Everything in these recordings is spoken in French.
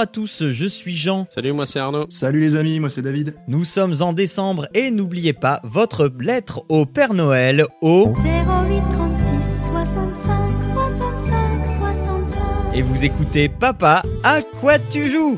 Bonjour à tous, je suis Jean. Salut, moi c'est Arnaud. Salut les amis, moi c'est David. Nous sommes en décembre et n'oubliez pas votre lettre au Père Noël au 08 36 65 65 65 et vous écoutez Papa, à quoi tu joues?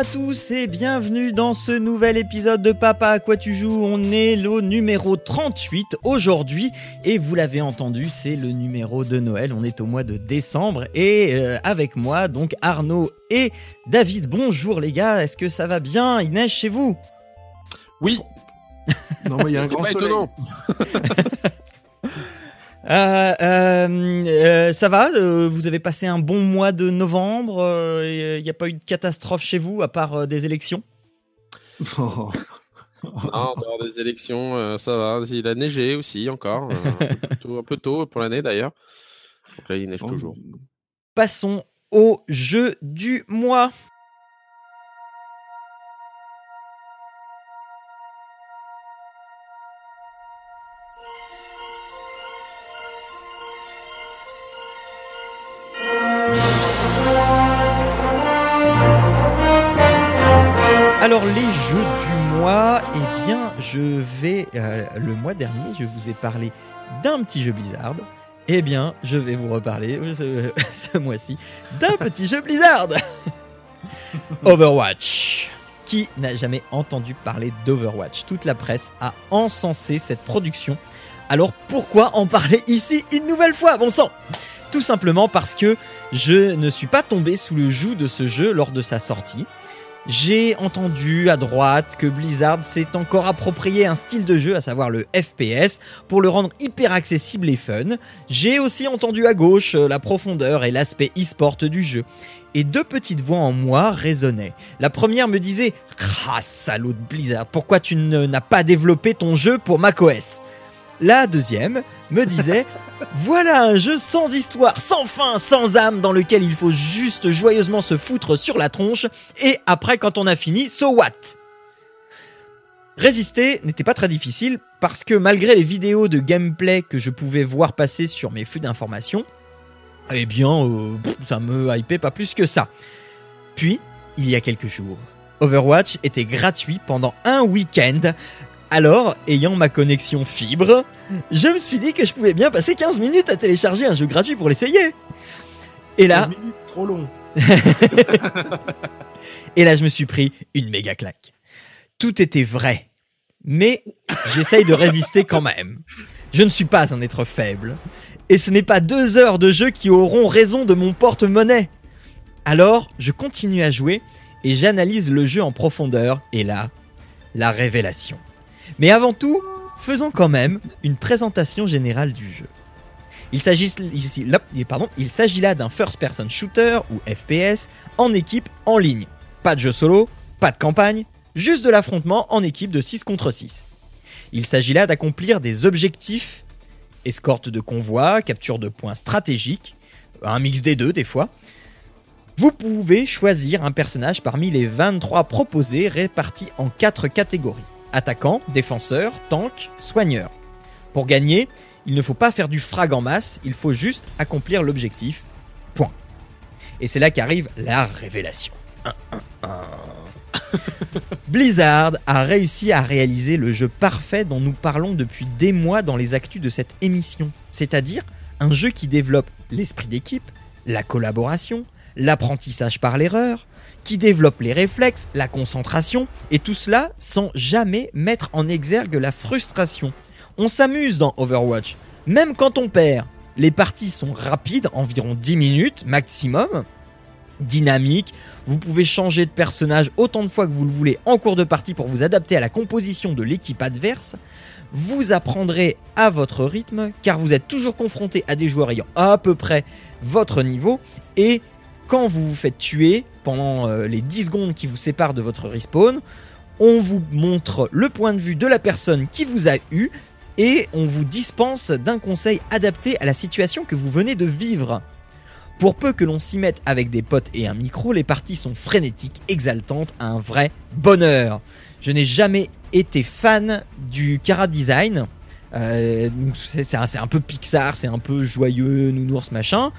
À tous et bienvenue dans ce nouvel épisode de Papa à quoi tu joues? On est le numéro 38 aujourd'hui et vous l'avez entendu, c'est le numéro de Noël. On est au mois de décembre et euh, avec moi donc Arnaud et David. Bonjour les gars, est-ce que ça va bien? Il neige chez vous? Oui, Non, moi il y a un grand pas soleil. Euh, euh, euh, ça va Vous avez passé un bon mois de novembre Il n'y a pas eu de catastrophe chez vous à part des élections? Oh. Non, dehors des élections, euh, ça va. Il a neigé aussi encore. euh, un, peu tôt, un peu tôt pour l'année d'ailleurs. Donc là, il neige toujours. Passons au jeu du mois. Alors les jeux du mois, eh bien je vais euh, le mois dernier je vous ai parlé d'un petit jeu Blizzard. Eh bien je vais vous reparler euh, ce, ce mois-ci d'un petit jeu Blizzard. Overwatch. Qui n'a jamais entendu parler d'Overwatch? Toute la presse a encensé cette production. Alors pourquoi en parler ici une nouvelle fois, bon sang Tout simplement parce que je ne suis pas tombé sous le joug de ce jeu lors de sa sortie. J'ai entendu à droite que Blizzard s'est encore approprié un style de jeu, à savoir le FPS, pour le rendre hyper accessible et fun. J'ai aussi entendu à gauche euh, la profondeur et l'aspect e-sport du jeu. Et deux petites voix en moi résonnaient. La première me disait Ah, salaud de Blizzard, pourquoi tu n'as pas développé ton jeu pour macOS? La deuxième me disait Voilà un jeu sans histoire, sans fin, sans âme, dans lequel il faut juste joyeusement se foutre sur la tronche, et après, quand on a fini, so what? Résister n'était pas très difficile parce que malgré les vidéos de gameplay que je pouvais voir passer sur mes flux d'informations, eh bien, euh, ça me hypait pas plus que ça. Puis, il y a quelques jours, Overwatch était gratuit pendant un week-end. Alors, ayant ma connexion fibre, je me suis dit que je pouvais bien passer 15 minutes à télécharger un jeu gratuit pour l'essayer. Et là, 15 minutes, trop long. et là, je me suis pris une méga claque. Tout était vrai. Mais j'essaye de résister quand même. Je ne suis pas un être faible. Et ce n'est pas deux heures de jeu qui auront raison de mon porte-monnaie. Alors, je continue à jouer et j'analyse le jeu en profondeur. Et là, la révélation. Mais avant tout, faisons quand même une présentation générale du jeu. Il s'agit là- d'un first-person shooter ou FPS en équipe en ligne. Pas de jeu solo, pas de campagne, juste de l'affrontement en équipe de 6 contre 6. Il s'agit là d'accomplir des objectifs, escorte de convoi, capture de points stratégiques, un mix des deux des fois. Vous pouvez choisir un personnage parmi les 23 proposés répartis en 4 catégories. Attaquant, défenseur, tank, soigneur. Pour gagner, il ne faut pas faire du frag en masse, il faut juste accomplir l'objectif. Point. Et c'est là qu'arrive la révélation. Blizzard a réussi à réaliser le jeu parfait dont nous parlons depuis des mois dans les actus de cette émission. C'est-à-dire un jeu qui développe l'esprit d'équipe, la collaboration, l'apprentissage par l'erreur, qui développe les réflexes, la concentration, et tout cela sans jamais mettre en exergue la frustration. On s'amuse dans Overwatch, même quand on perd. Les parties sont rapides, environ 10 minutes maximum, dynamiques, vous pouvez changer de personnage autant de fois que vous le voulez en cours de partie pour vous adapter à la composition de l'équipe adverse. Vous apprendrez à votre rythme car vous êtes toujours confronté à des joueurs ayant à peu près votre niveau et quand vous vous faites tuer, pendant euh, les 10 secondes qui vous séparent de votre respawn, on vous montre le point de vue de la personne qui vous a eu et on vous dispense d'un conseil adapté à la situation que vous venez de vivre. Pour peu que l'on s'y mette avec des potes et un micro, les parties sont frénétiques, exaltantes, un vrai bonheur. Je n'ai jamais été fan du Cara Design. Euh, donc c'est un, peu Pixar, c'est un peu joyeux, nounours, machin.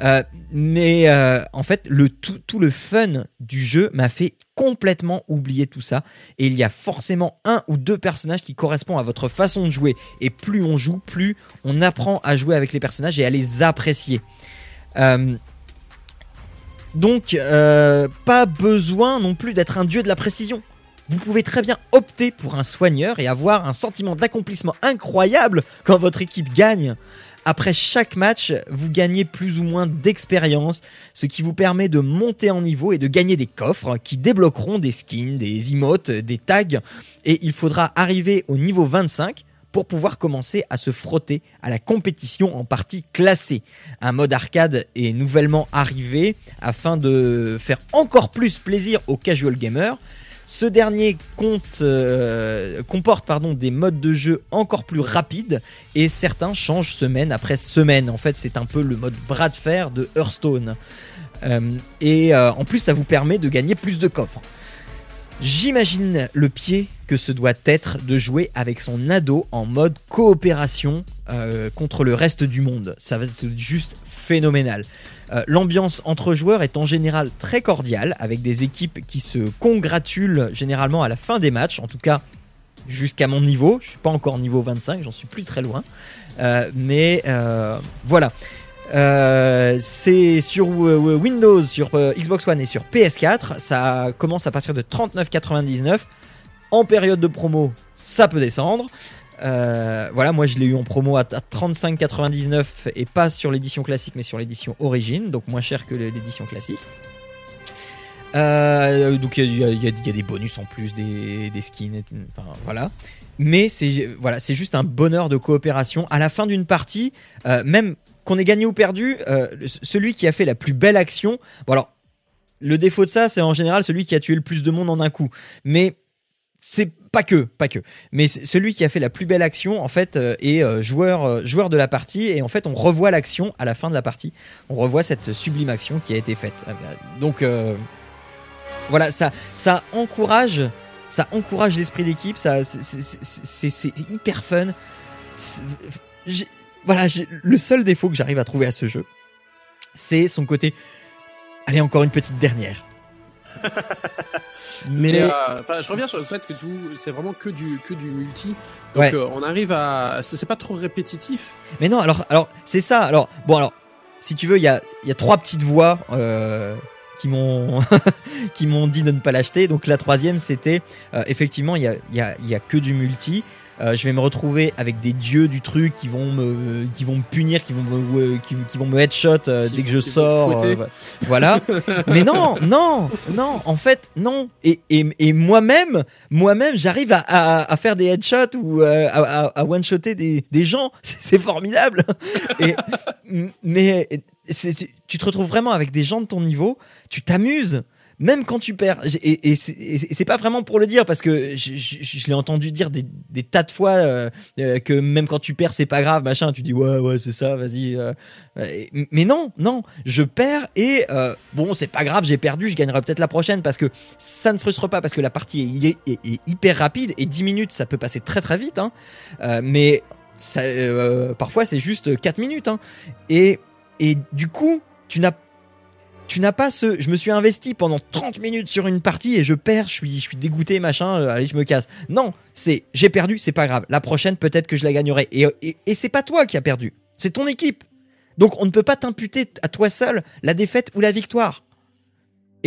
Euh, mais euh, en fait, le tout, tout le fun du jeu m'a fait complètement oublier tout ça. Et il y a forcément un ou deux personnages qui correspondent à votre façon de jouer. Et plus on joue, plus on apprend à jouer avec les personnages et à les apprécier. Donc, pas besoin non plus d'être un dieu de la précision. Vous pouvez très bien opter pour un soigneur et avoir un sentiment d'accomplissement incroyable quand votre équipe gagne. Après chaque match, vous gagnez plus ou moins d'expérience, ce qui vous permet de monter en niveau et de gagner des coffres qui débloqueront des skins, des emotes, des tags. Et il faudra arriver au niveau 25 pour pouvoir commencer à se frotter à la compétition en partie classée. Un mode arcade est nouvellement arrivé afin de faire encore plus plaisir aux casual gamers. Ce dernier euh, comporte des modes de jeu encore plus rapides et certains changent semaine après semaine. En fait, c'est un peu le mode bras de fer de Hearthstone. Euh, et euh, en plus, ça vous permet de gagner plus de coffres. J'imagine le pied que ce doit être de jouer avec son ado en mode coopération euh, contre le reste du monde. Ça va être juste phénoménal. Euh, L'ambiance entre joueurs est en général très cordiale, avec des équipes qui se congratulent généralement à la fin des matchs, en tout cas jusqu'à mon niveau. Je suis pas encore niveau 25, j'en suis plus très loin. Euh, mais voilà. Euh, c'est sur euh, Windows, sur euh, Xbox One et sur PS4. Ça commence à partir de 39,99. En période de promo, ça peut descendre. Voilà, moi je l'ai eu en promo à, à 35,99 et pas sur l'édition classique mais sur l'édition origine, donc moins cher que l'édition classique. Donc il y, a- des bonus en plus, des, skins, voilà. Mais c'est voilà, juste un bonheur de coopération. À la fin d'une partie, même qu'on ait gagné ou perdu, euh, celui qui a fait la plus belle action. Bon alors, le défaut de ça, c'est en général celui qui a tué le plus de monde en un coup. Mais c'est pas que, pas que. Mais celui qui a fait la plus belle action, en fait, euh, est euh, joueur, joueur de la partie. Et en fait, on revoit l'action à la fin de la partie. On revoit cette sublime action qui a été faite. Euh, Donc, voilà, ça, ça encourage, ça encourage l'esprit d'équipe. Ça, c'est hyper fun. Voilà, le seul défaut que j'arrive à trouver à ce jeu, c'est son côté. Allez, encore une petite dernière. Mais Mais, euh, je reviens sur le fait que c'est vraiment que du, que du multi. Donc Ouais. euh, on arrive à, c'est pas trop répétitif. Mais non, alors, alors c'est ça. Alors, bon, alors, si tu veux, il y a, il y a trois petites voix euh, qui m'ont qui m'ont dit de ne pas l'acheter. Donc la troisième, c'était effectivement, il y a, il y, a, il y a que du multi. Euh, je vais me retrouver avec des dieux du truc qui vont me qui vont me punir, qui vont me euh, qui, qui vont me headshot euh, Qui dès que je sors. euh, voilà. Mais non, non, non. En fait, non. Et, et, et moi-même, moi-même, j'arrive à, à, à faire des headshots ou euh, à, à, one-shotter des, des gens. C'est formidable. Et, mais tu te retrouves vraiment avec des gens de ton niveau. Tu t'amuses. Même quand tu perds, et, et et c'est pas vraiment pour le dire parce que je, je- je l'ai entendu dire des, des tas de fois euh, euh, que même quand tu perds c'est pas grave machin. Tu dis ouais ouais c'est ça vas-y. euh, mais non non je perds et euh, bon c'est pas grave j'ai perdu je gagnerai peut-être la prochaine parce que ça ne frustre pas parce que la partie est, est- est hyper rapide et 10 minutes ça peut passer très très vite hein. Euh, mais ça, euh, parfois c'est juste 4 minutes hein. et et du coup tu n'as tu n'as pas ce je me suis investi pendant 30 minutes sur une partie et je perds je suis je suis dégoûté machin euh, allez je me casse. Non c'est j'ai perdu c'est pas grave. La prochaine peut-être que je la gagnerai. Et et, et c'est pas toi qui as perdu. C'est ton équipe. Donc on ne peut pas t'imputer à toi seul la défaite ou la victoire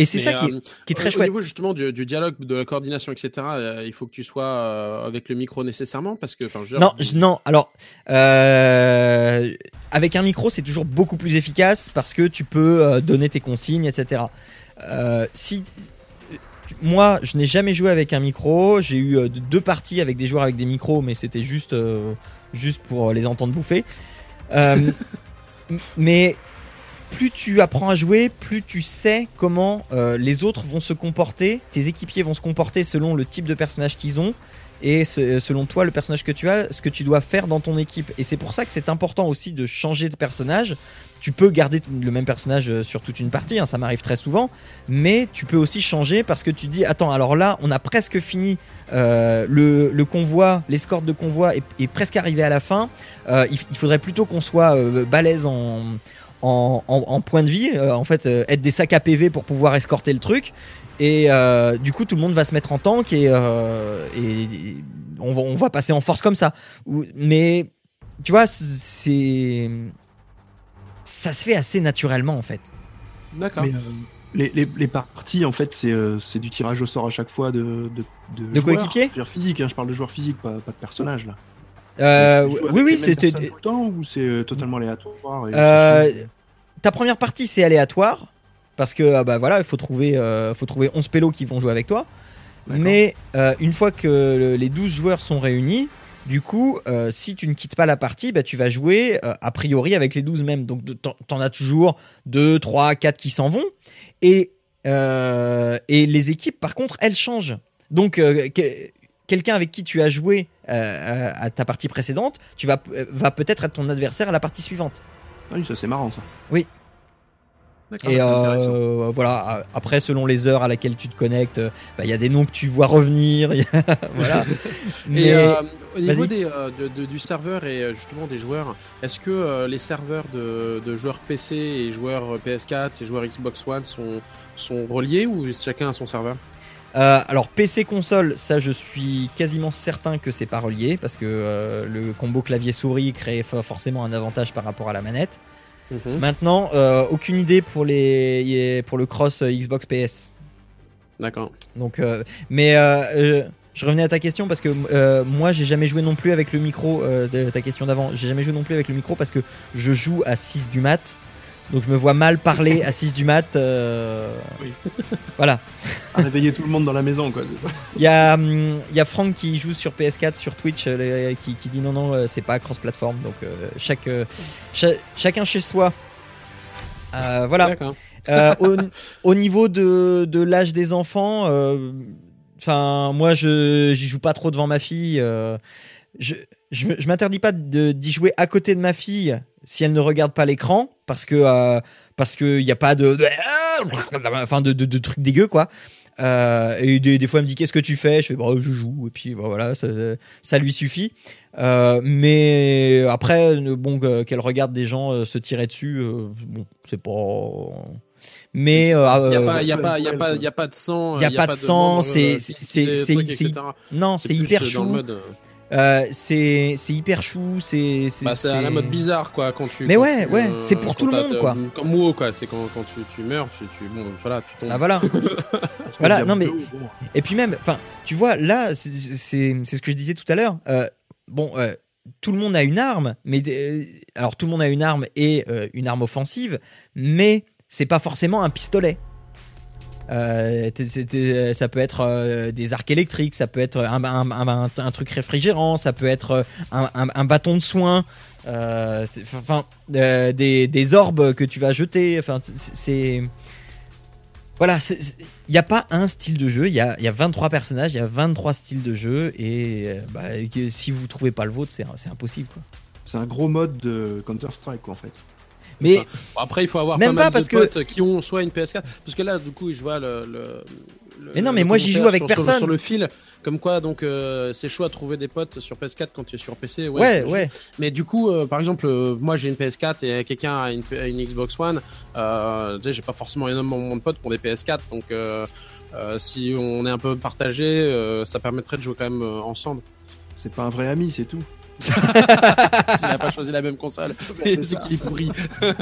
et c'est ça qui est, euh, qui est très au chouette niveau justement du, du dialogue, de la coordination, etc. euh, il faut que tu sois euh, avec le micro nécessairement parce que, enfin, je Non, je- non. Alors, euh, avec un micro, c'est toujours beaucoup plus efficace parce que tu peux donner tes consignes, etc. Euh, si moi, je n'ai jamais joué avec un micro. J'ai eu deux parties avec des joueurs avec des micros, mais c'était juste, euh, juste pour les entendre bouffer. Euh, mais plus tu apprends à jouer, plus tu sais comment euh, les autres vont se comporter, tes équipiers vont se comporter selon le type de personnage qu'ils ont et ce- selon toi le personnage que tu as, ce que tu dois faire dans ton équipe. Et c'est pour ça que c'est important aussi de changer de personnage. Tu peux garder le même personnage euh, sur toute une partie, hein, ça m'arrive très souvent, mais tu peux aussi changer parce que tu dis attends alors là on a presque fini euh, le, convoi, l'escorte de convoi est, presque arrivé à la fin. Euh, il, faudrait plutôt qu'on soit euh, balèze en, en, en, en point de vie, euh, en fait euh, être des sacs à PV pour pouvoir escorter le truc. Et euh, du coup tout le monde va se mettre en tank et, euh, et on, va, on va passer en force comme ça. Mais tu vois c'est ça se fait assez naturellement en fait. D'accord. Mais, euh, les, les, les parties, en fait, c'est euh, c'est du tirage au sort à chaque fois de de, de, De joueurs. coéquipiers? Je veux dire physique, hein, je parle de joueurs physiques, pas, pas de personnages là. Euh, oui oui c'était tout le temps ou c'est euh, totalement aléatoire et Euh, ta première partie c'est aléatoire parce que ah bah voilà il faut trouver euh, faut trouver 11 pélos qui vont jouer avec toi. Mais une fois que le- les 12 joueurs sont réunis du coup si tu ne quittes pas la partie bah, tu vas jouer a priori avec les 12 mêmes. Donc t'en as toujours 2 3 4 qui s'en vont. Et et les équipes par contre elles changent. Donc quelqu'un avec qui tu as joué euh, à ta partie précédente tu vas va peut-être être ton adversaire à la partie suivante oui, ça c'est marrant ça. Et euh, voilà, après, selon les heures à laquelle tu te connectes, euh, bah, il y a des noms que tu vois revenir. voilà. Mais Et euh, au niveau des, euh, de- de- du serveur et euh, justement des joueurs, est-ce que euh, les serveurs de, de joueurs PC et joueurs euh, PS4 et joueurs Xbox One sont, sont reliés ou chacun a son serveur? Euh, alors, PC console, ça, je suis quasiment certain que c'est pas relié parce que euh, le combo clavier-souris crée fa- forcément un avantage par rapport à la manette. Mhm. Maintenant, euh, aucune idée pour, les, pour le cross Xbox PS. D'accord. Donc, mais je revenais à ta question parce que moi j'ai jamais joué non plus avec le micro de ta question d'avant. J'ai jamais joué non plus avec le micro parce que je joue à 6 du mat. Donc je me vois mal parler à 6 du mat. euh, Oui. Voilà. À réveiller tout le monde dans la maison, quoi, c'est ça. Il y, a, hum, il y a Franck qui joue sur PS4, sur Twitch, euh, les- qui, qui dit non, non, euh, c'est pas cross-platform. Donc euh, chaque, euh, cha- chacun chez soi. Euh, voilà. D'accord. Euh, au, au niveau de, de l'âge des enfants, euh, enfin moi je j'y joue pas trop devant ma fille. euh, je je, je m'interdis pas de- d'y jouer à côté de ma fille si elle ne regarde pas l'écran parce que euh, parce que y a pas de enfin de, de, de trucs dégueux quoi. Euh, et des, des fois elle me dit qu'est-ce que tu fais? Je fais bah, je joue et puis bah, voilà ça, ça lui suffit euh, mais après euh, bon que- qu'elle regarde des gens se tirer dessus euh, bon c'est pas mais Il n'y a, pas- y a, pas- y a, pas- y a pas de sang. Y a pas de sang, c'est- non c'est hyper chou euh, c'est c'est hyper chou c'est c'est bah, c'est à la mode bizarre, quoi, quand tu. Mais quand ouais, tu, ouais, euh, c'est pour tout le monde, quoi. Comme moi, quoi. C'est quand, quand tu, tu meurs, tu, tu, bon, voilà, tu tombes. ah voilà Voilà, non, mais- bon, Et puis même, enfin, tu vois, là, c'est c'est c'est ce que je disais tout à l'heure. Euh, bon, euh, tout le monde a une arme, mais euh, alors tout le monde a une arme et euh, une arme offensive, mais c'est pas forcément un pistolet. Euh, t'es- ça peut être euh, des arcs électriques, ça peut être un, truc réfrigérant, ça peut être euh, un, bâton de soin, euh, enfin euh, des, des orbes que tu vas jeter. Enfin, c'est- voilà, il n'y a pas un style de jeu, il y a, y a 23 personnages, il y a 23 styles de jeu, et euh, bah, si vous trouvez pas le vôtre, c'est impossible. C'est un gros mode de Counter-Strike, en fait. Mais ça. Bon, Après, il faut avoir Même pas mal pas, parce de que- potes qui ont soit une PS4. Parce que là, du coup, je vois le. le le- Mais non, mais moi, j'y joue avec sur- sur- personne. Sur le fil, comme quoi, donc, euh, c'est chaud à trouver des potes sur PS4 quand tu es sur PC. Ouais, ouais, Mais du coup, euh, par exemple, euh, moi j'ai une PS4 et quelqu'un a une, Xbox One. Euh, tu sais, j'ai pas forcément énormément de potes qui ont des PS4, donc euh, euh, si on est un peu partagé, euh, ça permettrait de jouer quand même euh, ensemble. C'est pas un vrai ami, c'est tout. S'il n'a pas choisi la même console, c'est qu'il est pourri.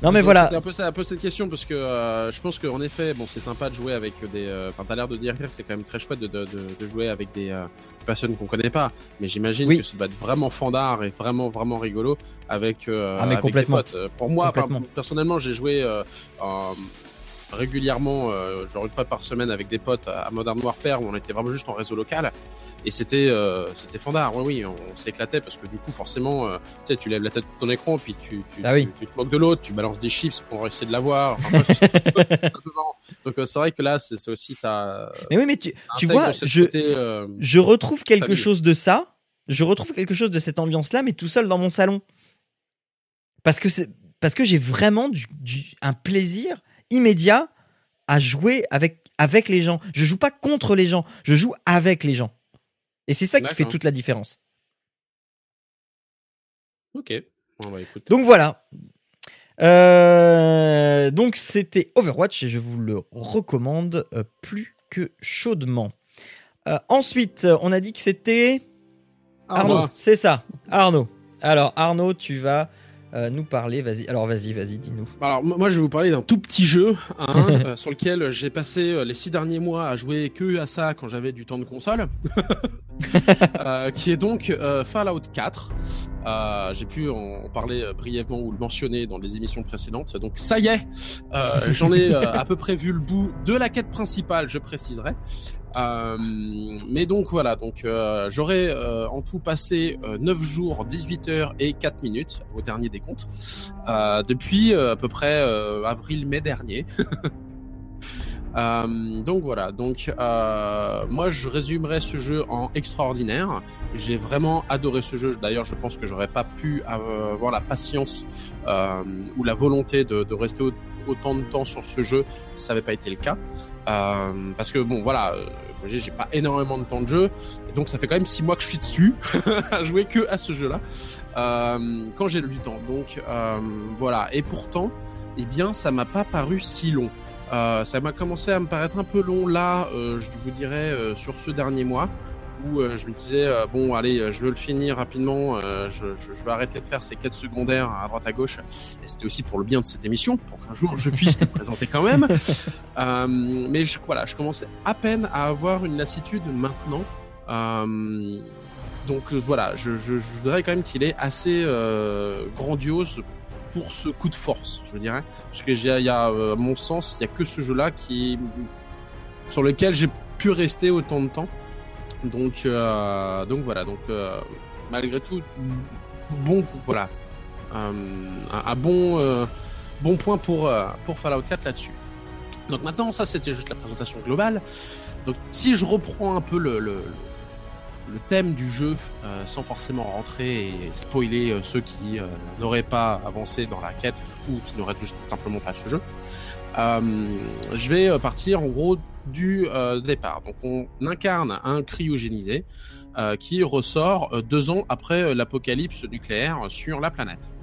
non mais Donc, voilà, C'était un peu ça, un peu cette question parce que euh, je pense qu'en effet, bon, c'est sympa de jouer avec des. euh, Enfin, t'as l'air de dire que c'est quand même très chouette de, de, de, de jouer avec des euh, personnes qu'on connaît pas. Mais j'imagine Oui. que ça doit être vraiment fandard et vraiment vraiment rigolo avec. euh, Ah, mais avec complètement. les potes. Euh, Pour moi, personnellement, j'ai joué. Euh, euh, régulièrement, euh, genre une fois par semaine avec des potes à Modern Warfare où on était vraiment juste en réseau local. Et c'était euh, c'était fandard, oui, oui, on s'éclatait parce que du coup, forcément, euh, tu sais, tu lèves la tête de ton écran, puis tu, tu, Ah oui. tu, tu te moques de l'autre, tu balances des chips pour essayer de l'avoir. Enfin. Donc c'est vrai que là, c'est c'est aussi ça. Mais oui, mais tu, tu vois, je, côté, euh, je retrouve quelque Famille. chose de ça. Je retrouve quelque chose de cette ambiance-là, mais tout seul dans mon salon. Parce que c'est parce que j'ai vraiment du, du- un plaisir immédiat à jouer avec avec les gens. Je joue pas contre les gens, je joue avec les gens. Et c'est ça qui fait toute la différence. Ok. Bon, bah, écoute. Donc voilà. Euh, donc c'était Overwatch et je vous le recommande euh, plus que chaudement. Euh, ensuite, on a dit que c'était Arnaud. C'est ça, Arnaud. Alors Arnaud, tu vas euh, nous parler. Vas-y. Alors vas-y, vas-y, dis-nous. Alors mo- moi je vais vous parler d'un tout petit jeu hein, euh, sur lequel j'ai passé euh, les six derniers mois à jouer que à ça quand j'avais du temps de console, Euh, qui est donc euh, Fallout 4. Euh, j'ai pu en parler brièvement ou le mentionner dans les émissions précédentes. Donc ça y est, euh, j'en ai à peu près vu le bout de la quête principale, je préciserai. Euh, mais donc voilà, donc euh, j'aurais euh, en tout passé euh, 9 jours, 18 heures et 4 minutes au dernier décompte depuis à peu près avril-mai dernier. Euh, donc voilà, donc euh, moi je résumerai ce jeu en extraordinaire. J'ai vraiment adoré ce jeu. D'ailleurs, je pense que j'aurais pas pu avoir la patience euh, ou la volonté de, de rester au- autant de temps sur ce jeu si ça n'avait pas été le cas. Euh, parce que bon, voilà, euh, j'ai pas énormément de temps de jeu, donc ça fait quand même six mois que je suis dessus à jouer que à ce jeu-là quand j'ai du temps. Donc voilà, et pourtant, eh bien, ça m'a pas paru si long. Euh, ça m'a commencé à me paraître un peu long là, euh, je vous dirais, euh, sur ce dernier mois, où je me disais, bon, allez, je veux le finir rapidement, je, je, je vais arrêter de faire ces quêtes secondaires à droite à gauche. Et c'était aussi pour le bien de cette émission, pour qu'un jour je puisse le présenter quand même. Mais je, voilà, je commençais à peine à avoir une lassitude maintenant. Donc voilà, je, voudrais quand même qu'il est assez grandiose pour ce coup de force, je dirais. Parce que il y a, euh, à mon sens, il y a que ce jeu-là qui sur lequel j'ai pu rester autant de temps. Donc, euh, donc voilà. Donc euh, malgré tout, bon, voilà, Euh, un, bon, bon point pour pour Fallout 4 là-dessus. Donc maintenant, ça c'était juste la présentation globale. Donc si je reprends un peu le, le thème du jeu euh, sans forcément rentrer et spoiler euh, ceux qui euh, n'auraient pas avancé dans la quête ou qui n'auraient juste simplement pas ce jeu, je vais partir en gros du départ. Donc on incarne un cryogénisé qui ressort deux ans après l'apocalypse nucléaire sur la planète.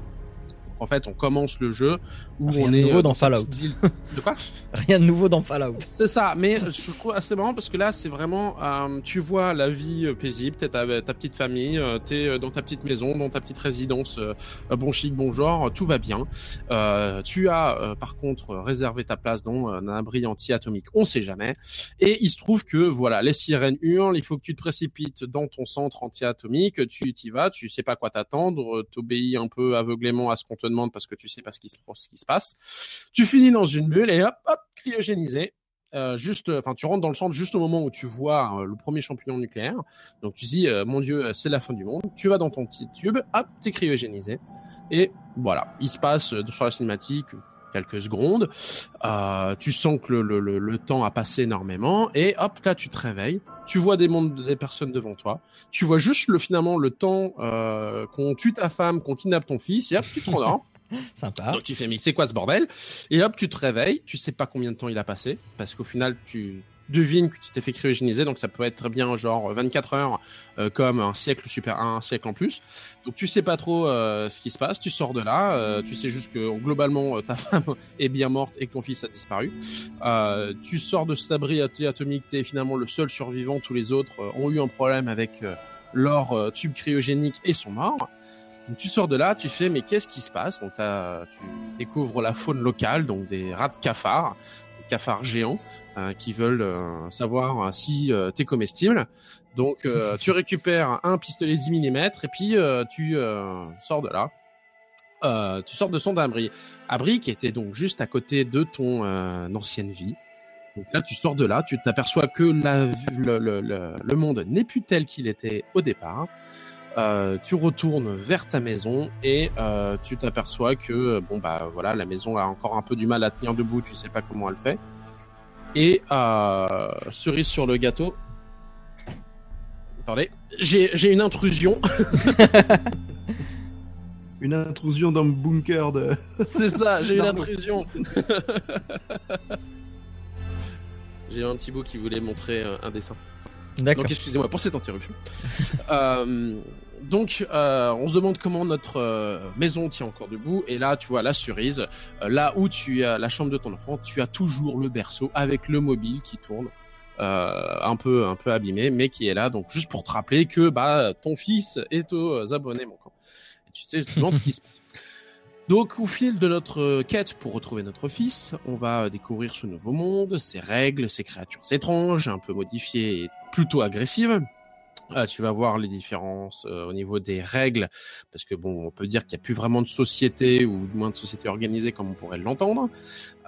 Donc, en fait, on commence le jeu où Rien on de est nouveau euh, dans Fallout. De quoi? Rien de nouveau dans Fallout. c'est ça, mais je trouve assez marrant parce que là, c'est vraiment, euh, tu vois la vie euh, paisible, t'es ta, ta petite famille, t'es dans ta petite maison, dans ta petite résidence, euh, bon chic, bon genre, tout va bien. Euh, tu as, par contre, réservé ta place dans un abri anti-atomique, on sait jamais. Et il se trouve que, voilà, les sirènes hurlent, il faut que tu te précipites dans ton centre anti-atomique, tu t'y vas, tu sais pas quoi t'attendre, t'obéis un peu aveuglément à ce qu'on te demande parce que tu sais pas ce qui se, passe. Tu finis dans une bulle et hop, hop, cryogénisé. Euh, juste, enfin, tu rentres dans le centre juste au moment où tu vois euh, le premier champignon nucléaire. Donc tu dis, euh, mon Dieu, euh, c'est la fin du monde. Tu vas dans ton petit tube, hop, t'es cryogénisé. Et voilà, il se passe euh, sur la cinématique quelques secondes. Euh, tu sens que le, le, le, le temps a passé énormément. Et hop, là, tu te réveilles. Tu vois des mondes, des personnes devant toi. Tu vois juste le finalement le temps euh, qu'on tue ta femme, qu'on kidnappe ton fils, et hop, tu te rendors. Sympa. Donc tu fais mais c'est quoi ce bordel? Et hop tu te réveilles, tu sais pas combien de temps il a passé parce qu'au final tu devines que tu t'es fait cryogéniser donc ça peut être bien genre 24 heures euh, comme un siècle super un siècle en plus. Donc tu sais pas trop euh, ce qui se passe, tu sors de là, euh, tu sais juste que globalement euh, ta femme est bien morte et que ton fils a disparu. Euh, tu sors de cet abri ato- atomique, t'es finalement le seul survivant, tous les autres euh, ont eu un problème avec leur tube cryogénique et sont morts. Donc, tu sors de là, tu fais mais qu'est-ce qui se passe? Donc tu découvres la faune locale, donc des rats de cafards, cafards géants euh, qui veulent euh, savoir euh, si euh, t'es comestible. Donc euh, tu récupères un pistolet 10 mm et puis euh, tu euh, sors de là. Euh, tu sors de son abri. Abri qui était donc juste à côté de ton euh, ancienne vie. Donc là, tu sors de là, tu t'aperçois que la, le, le, le monde n'est plus tel qu'il était au départ. Euh, tu retournes vers ta maison et euh, tu t'aperçois que bon bah voilà la maison a encore un peu du mal à tenir debout, tu sais pas comment elle fait. Et euh, cerise sur le gâteau. Attendez, j'ai j'ai une intrusion. Une intrusion dans le bunker de. C'est ça, j'ai une intrusion. j'ai un petit bout qui voulait montrer euh, un dessin. D'accord. Donc excusez-moi pour cette interruption. Euh, donc euh, on se demande comment notre euh, maison tient encore debout et là tu vois la cerise, euh, là où tu as la chambre de ton enfant, tu as toujours le berceau avec le mobile qui tourne. euh, un peu un peu abîmé mais qui est là donc juste pour te rappeler que bah ton fils est aux abonnés mon camp. Et tu sais demande ce qui se passe. Donc, au fil de notre quête pour retrouver notre fils, on va découvrir ce nouveau monde, ses règles, ses créatures étranges, un peu modifiées et plutôt agressives. Euh, tu vas voir les différences euh, au niveau des règles, parce que bon, on peut dire qu'il n'y a plus vraiment de société ou moins de société organisée comme on pourrait l'entendre.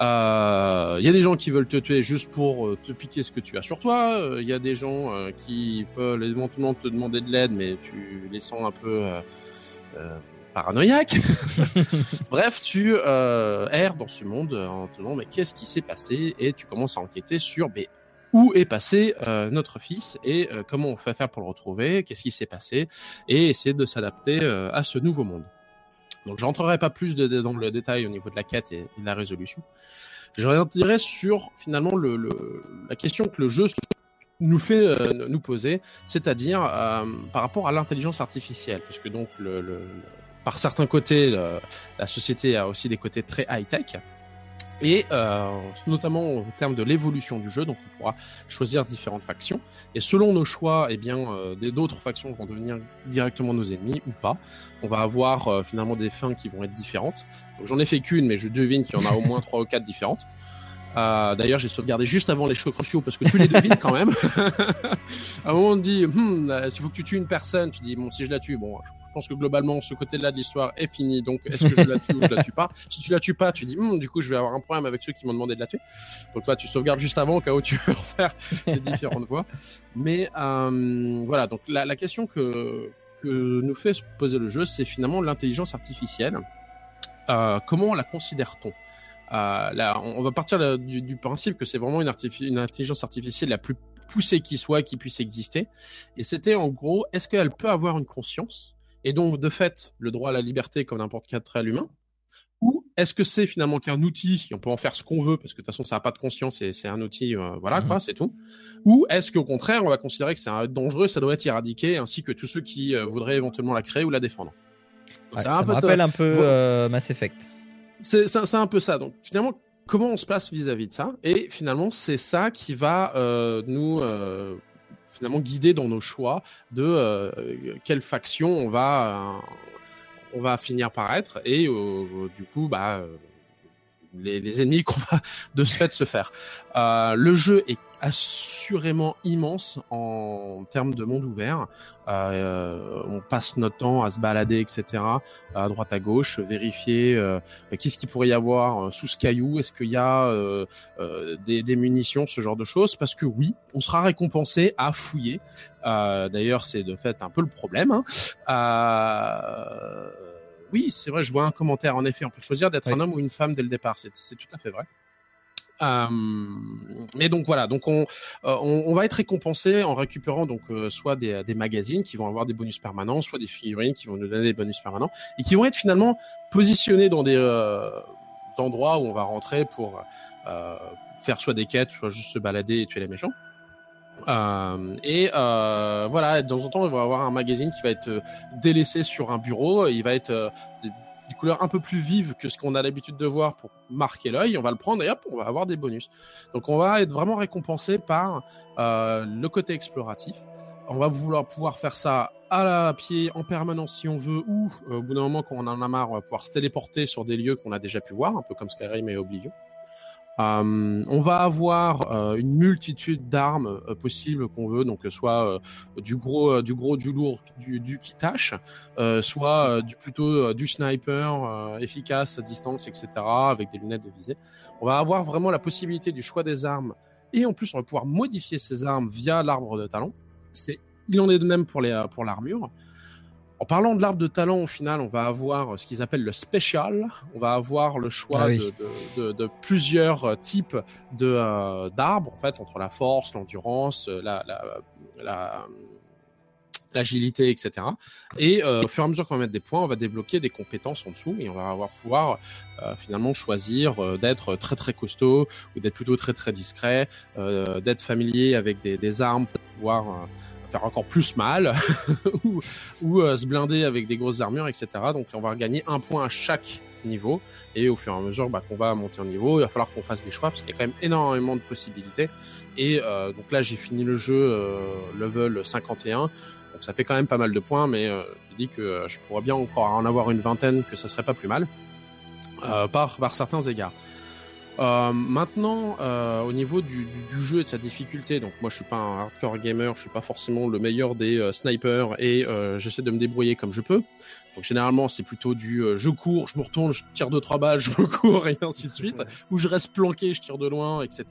Euh, Il y a des gens qui veulent te tuer juste pour te piquer ce que tu as sur toi. Il y a des gens qui peuvent éventuellement te demander de l'aide, mais tu les sens un peu paranoïaques. Bref, tu erres dans ce monde en te demandant mais qu'est-ce qui s'est passé? Et tu commences à enquêter sur mais, où est passé euh, notre fils et euh, comment on fait faire pour le retrouver, qu'est-ce qui s'est passé et essayer de s'adapter euh, à ce nouveau monde. Donc, je rentrerai pas plus de, de- dans le détail au niveau de la quête et, de la résolution. Je reviendrai sur finalement le, le- la question que le jeu nous fait euh, nous poser, c'est-à-dire euh, par rapport à l'intelligence artificielle, parce que donc le, par certains côtés, la société a aussi des côtés très high-tech. Et euh, notamment en termes de l'évolution du jeu, donc on pourra choisir différentes factions. Et selon nos choix, eh bien, euh, d'autres factions vont devenir directement nos ennemis ou pas. On va avoir euh, finalement des fins qui vont être différentes. Donc j'en ai fait qu'une, mais je devine qu'il y en a au moins trois ou quatre différentes. Euh, D'ailleurs, j'ai sauvegardé juste avant les choix cruciaux parce que tu les devines quand même. à un moment, on dit, hmm, là, il faut que tu tues une personne. Tu dis, bon, si je la tue, bon, je pense que globalement, ce côté-là de l'histoire est fini. Donc, est-ce que je la tue ou je la tue pas? Si tu la tues pas, tu dis, Hmm, du coup, je vais avoir un problème avec ceux qui m'ont demandé de la tuer. Donc, toi, tu sauvegardes juste avant au cas où tu veux refaire les différentes voies. Mais euh, voilà, donc la, la question que, que nous fait se poser le jeu, c'est finalement l'intelligence artificielle. Euh, comment la considère-t-on? Euh, là, on va partir là, du, du principe que c'est vraiment une, une intelligence artificielle la plus poussée qui soit, qui puisse exister. Et c'était en gros, est-ce qu'elle peut avoir une conscience et donc de fait le droit à la liberté comme n'importe quel être humain ou est-ce que c'est finalement qu'un outil, on peut en faire ce qu'on veut, parce que de toute façon, ça n'a pas de conscience et c'est un outil, euh, voilà, Mhm. quoi, c'est tout. Ou est-ce qu'au contraire, on va considérer que c'est un dangereux, ça doit être éradiqué, ainsi que tous ceux qui euh, voudraient éventuellement la créer ou la défendre? Donc, Ouais, ça me de- rappelle un peu Mass Effect. C'est un peu ça. Donc finalement, comment on se place vis-à-vis de ça? Et finalement, c'est ça qui va euh, nous euh, finalement guider dans nos choix de euh, quelle faction on va euh, on va finir par être et euh, du coup bah euh, les, les ennemis qu'on va de ce fait se faire. Euh, le jeu est assurément immense en termes de monde ouvert. Euh, on passe notre temps à se balader, etc., à droite à gauche, vérifier euh, qu'est-ce qu'il pourrait y avoir euh, sous ce caillou, est-ce qu'il y a euh, euh, des, des munitions, ce genre de choses, parce que oui, on sera récompensé à fouiller. Euh, D'ailleurs, c'est de fait un peu le problème. Hein. Oui, c'est vrai, je vois un commentaire. En effet, on peut choisir d'être Oui. un homme ou une femme dès le départ. C'est c'est tout à fait vrai. Euh, mais donc voilà, donc on, euh, on, on va être récompensé en récupérant donc euh, soit des, des magazines qui vont avoir des bonus permanents, soit des figurines qui vont nous donner des bonus permanents et qui vont être finalement positionnés dans des euh, endroits où on va rentrer pour euh, faire soit des quêtes, soit juste se balader et tuer les méchants. Euh, et euh, voilà, de temps en temps, on va avoir un magazine qui va être euh, délaissé sur un bureau. Il va être euh, des, couleurs un peu plus vives que ce qu'on a l'habitude de voir pour marquer l'œil. On va le prendre et hop, on va avoir des bonus. Donc on va être vraiment récompensé par le côté exploratif. On va vouloir pouvoir faire ça à la pied en permanence si on veut, ou au bout d'un moment quand on en a marre, on va pouvoir se téléporter sur des lieux qu'on a déjà pu voir, un peu comme Skyrim et Oblivion. Euh, on va avoir euh, une multitude d'armes euh, possibles qu'on veut, donc soit euh, du gros, euh, du gros, du lourd, du, du qui tâche, euh, soit euh, du plutôt euh, du sniper euh, efficace à distance, etc., avec des lunettes de visée. On va avoir vraiment la possibilité du choix des armes, et en plus on va pouvoir modifier ces armes via l'arbre de talent. C'est, il en est de même pour les, pour l'armure. En parlant de l'arbre de talent, au final, on va avoir ce qu'ils appellent le special. On va avoir le choix Ah oui. de, de, de, de plusieurs euh, types de euh, d'arbres, en fait, entre la force, l'endurance, euh, la, la, la l'agilité, etc. Et euh, au fur et à mesure qu'on va mettre des points, on va débloquer des compétences en dessous et on va avoir pouvoir euh, finalement choisir euh, d'être très très costaud ou d'être plutôt très très discret, euh, d'être familier avec des, des armes pour pouvoir euh, faire encore plus mal ou, ou euh, se blinder avec des grosses armures, etc. Donc on va gagner un point à chaque niveau et au fur et à mesure bah, qu'on va monter en niveau, il va falloir qu'on fasse des choix parce qu'il y a quand même énormément de possibilités. Et euh, donc là j'ai fini le jeu euh, level 51, donc ça fait quand même pas mal de points, mais euh, je dis que euh, je pourrais bien encore en avoir une vingtaine, que ça serait pas plus mal euh, par par certains égards. Euh, maintenant, euh, au niveau du, du, du jeu et de sa difficulté, donc moi je suis pas un hardcore gamer, je suis pas forcément le meilleur des euh, snipers et euh, j'essaie de me débrouiller comme je peux. Donc généralement c'est plutôt du euh, je cours, je me retourne, je tire deux trois balles, je me cours et ainsi de suite, ou je reste planqué, je tire de loin, etc.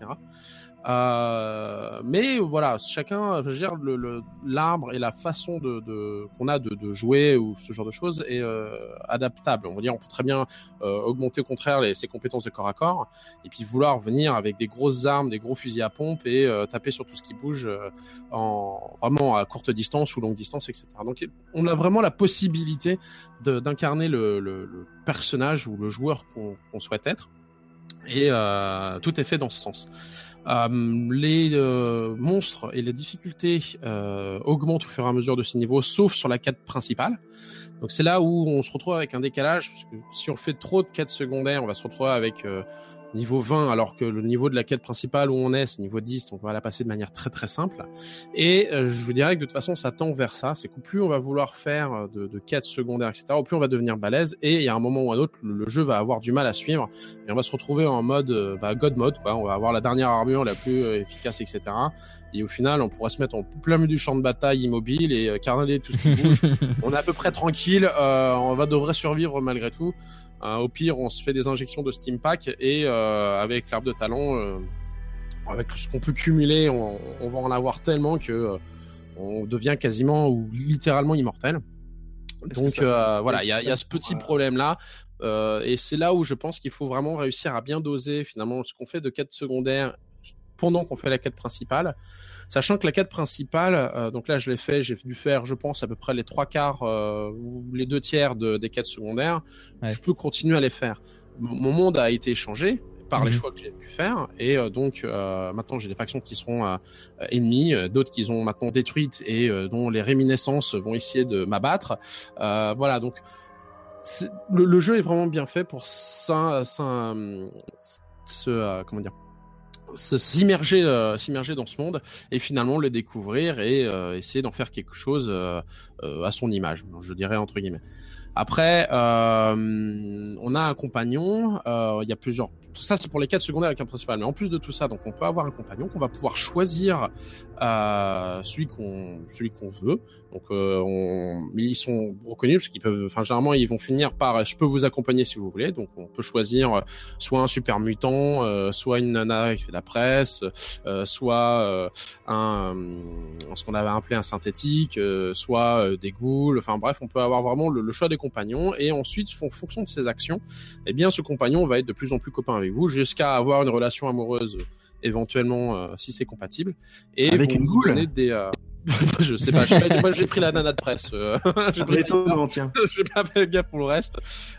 Euh, mais voilà, chacun, dire, le- l'arbre et la façon de, de qu'on a de, de jouer ou ce genre de choses est euh, adaptable. On va dire, on peut très bien euh, augmenter au contraire les, ses compétences de corps à corps et puis vouloir venir avec des grosses armes, des gros fusils à pompe et euh, taper sur tout ce qui bouge euh, en vraiment à courte distance ou longue distance, etc. Donc on a vraiment la possibilité d'incarner le, le, le personnage ou le joueur qu'on qu'on souhaite être et tout est fait dans ce sens. Euh, les euh, monstres et les difficultés euh, augmentent au fur et à mesure de ces niveaux, sauf sur la quête principale. Donc c'est là où on se retrouve avec un décalage, parce que si on fait trop de quêtes secondaires, on va se retrouver avec euh, niveau 20, alors que le niveau de la quête principale où on est, c'est niveau 10, donc on va la passer de manière très très simple. Et euh, je vous dirais que de toute façon, ça tend vers ça, c'est que plus on va vouloir faire euh, de, de quêtes secondaires, etc., au plus on va devenir balèze, et il y a un moment ou un autre, le, le jeu va avoir du mal à suivre, et on va se retrouver en mode euh, bah, God mode, quoi. On va avoir la dernière armure la plus euh, efficace, etc. Et au final, on pourra se mettre en plein milieu du champ de bataille immobile et euh, carnaler tout ce qui bouge. on est à peu près tranquille, euh, on va devrait survivre malgré tout. Euh, au pire, on se fait des injections de Steam Pack et euh, avec l'arbre de talent, euh, avec tout ce qu'on peut cumuler, on, on va en avoir tellement que euh, on devient quasiment ou littéralement immortel. Donc euh, voilà, il y y a ce petit Ouais. problème là. Euh, et c'est là où je pense qu'il faut vraiment réussir à bien doser finalement ce qu'on fait de quête secondaire pendant qu'on fait la quête principale. Sachant que la quête principale, euh, donc là je l'ai fait, j'ai dû faire, je pense, à peu près les trois quarts euh, ou les deux tiers de, des quêtes secondaires. Ouais. Je peux continuer à les faire. Mon mon monde a été changé par les Mhm. choix que j'ai pu faire et euh, donc euh, maintenant j'ai des factions qui seront euh, ennemies, euh, d'autres qui ont maintenant détruites et euh, dont les réminiscences vont essayer de m'abattre. Euh, voilà donc le, le jeu est vraiment bien fait pour ça, ça euh, comment dire s'immerger euh, s'immerger dans ce monde et finalement le découvrir et euh, essayer d'en faire quelque chose euh, euh, à son image je dirais entre guillemets. Après euh, on a un compagnon euh, il y a plusieurs tout ça c'est pour les quêtes secondaires avec un principal mais en plus de tout ça donc on peut avoir un compagnon qu'on va pouvoir choisir celui qu'on celui qu'on veut donc euh, on, ils sont reconnus parce qu'ils peuvent enfin généralement ils vont finir par je peux vous accompagner si vous voulez. Donc on peut choisir euh, soit un super mutant euh, soit une nana qui fait de la presse euh, soit euh, un euh, ce qu'on avait appelé un synthétique euh, soit euh, des ghouls. Enfin bref on peut avoir vraiment le, le choix des compagnons. Et ensuite en fonction de ses actions eh bien ce compagnon va être de plus en plus copain avec vous jusqu'à avoir une relation amoureuse éventuellement euh, si c'est compatible. Et Avec vont une vous goule donner des euh, je sais pas, je sais pas, moi j'ai pris la nana de presse euh, j'ai pris Étonnant, tiens. je vais pas faire gaffe pour le reste.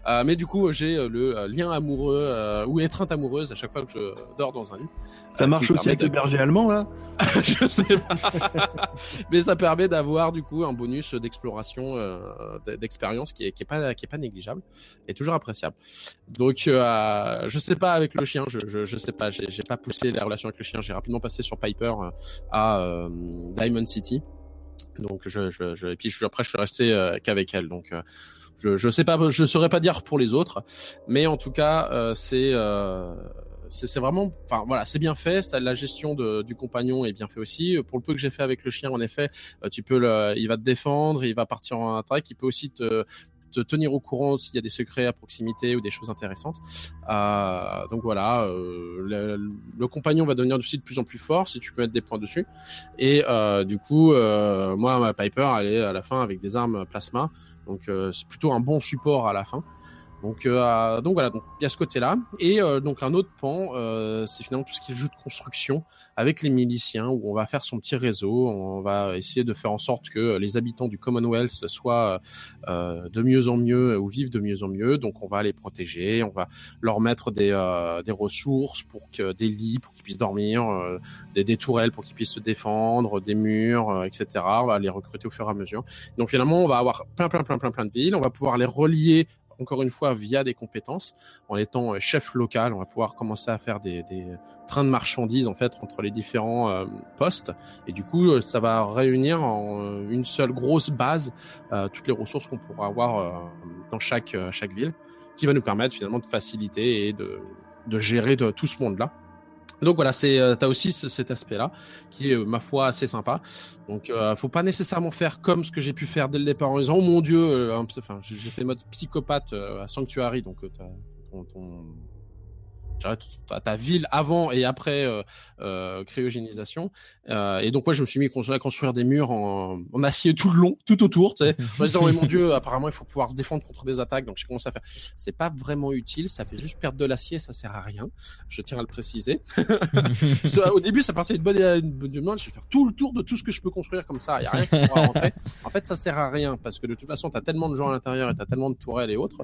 Euh, mais du coup, j'ai euh, le euh, lien amoureux euh, ou étreinte amoureuse à chaque fois que je dors dans un lit. Ça Euh, marche aussi avec le berger allemand, là Je sais pas. mais ça permet d'avoir du coup un bonus d'exploration, euh, d'expérience qui est, qui est pas qui est pas négligeable et toujours appréciable. Donc, euh, je sais pas avec le chien, je je, je sais pas, j'ai j'ai pas poussé la relation avec le chien. J'ai rapidement passé sur Piper à Diamond City. Donc je, je, je et puis je, après je suis resté euh, qu'avec elle. Donc euh, je je sais pas, je saurais pas dire pour les autres, mais en tout cas euh, c'est euh, c'est vraiment, enfin voilà, c'est bien fait. Ça, la gestion de, du compagnon est bien fait aussi. Pour le peu que j'ai fait avec le chien, en effet, euh, tu peux le, il va te défendre, il va partir en attaque, il peut aussi te te tenir au courant s'il y a des secrets à proximité ou des choses intéressantes. Euh, donc voilà, euh, le, le compagnon va devenir aussi de plus en plus fort si tu peux mettre des points dessus. Et euh, du coup, euh, moi, ma Piper, elle est à la fin avec des armes plasma. Donc euh, c'est plutôt un bon support à la fin. Donc, euh, donc voilà, donc il y a ce côté-là. Et euh, donc un autre pan, euh, c'est finalement tout ce qui est le jeu de construction avec les miliciens, où on va faire son petit réseau, on va essayer de faire en sorte que les habitants du Commonwealth soient euh, de mieux en mieux ou vivent de mieux en mieux. Donc on va les protéger, on va leur mettre des, euh, des ressources pour que des lits pour qu'ils puissent dormir, euh, des, des tourelles pour qu'ils puissent se défendre, des murs, euh, etc. On va les recruter au fur et à mesure. Donc finalement, on va avoir plein, plein, plein, plein, plein de villes. On va pouvoir les relier encore une fois via des compétences. En étant euh, chef local, on va pouvoir commencer à faire des, des trains de marchandises en fait entre les différents euh, postes. Et du coup, euh, ça va réunir en euh, une seule grosse base euh, toutes les ressources qu'on pourra avoir euh, dans chaque euh, chaque ville, qui va nous permettre finalement de faciliter et de de gérer de, tout ce monde-là. Donc voilà, c'est euh, t'as aussi ce- cet aspect-là qui est euh, ma foi assez sympa. Donc euh, faut pas nécessairement faire comme ce que j'ai pu faire dès le départ en disant oh mon dieu, euh, enfin j'ai fait mode psychopathe euh, à Sanctuary donc euh, ton, ton j'arrête, ta, ville avant et après euh, euh, cryogénisation. Euh, et donc moi je me suis mis à construire, à des murs en, en acier tout le long, tout autour. Tu sais, en me disant oh mon dieu, apparemment il faut pouvoir se défendre contre des attaques. Donc j'ai commencé à faire. C'est pas vraiment utile, ça fait juste perdre de l'acier, ça sert à rien. Je tiens à le préciser. Au début ça partait d'une bonne une bonne demande. Je vais faire tout le tour de tout ce que je peux construire comme ça. Il y a rien qui pourra rentrer. En fait ça sert à rien parce que de toute façon t'as tellement de gens à l'intérieur et t'as tellement de tourelles et autres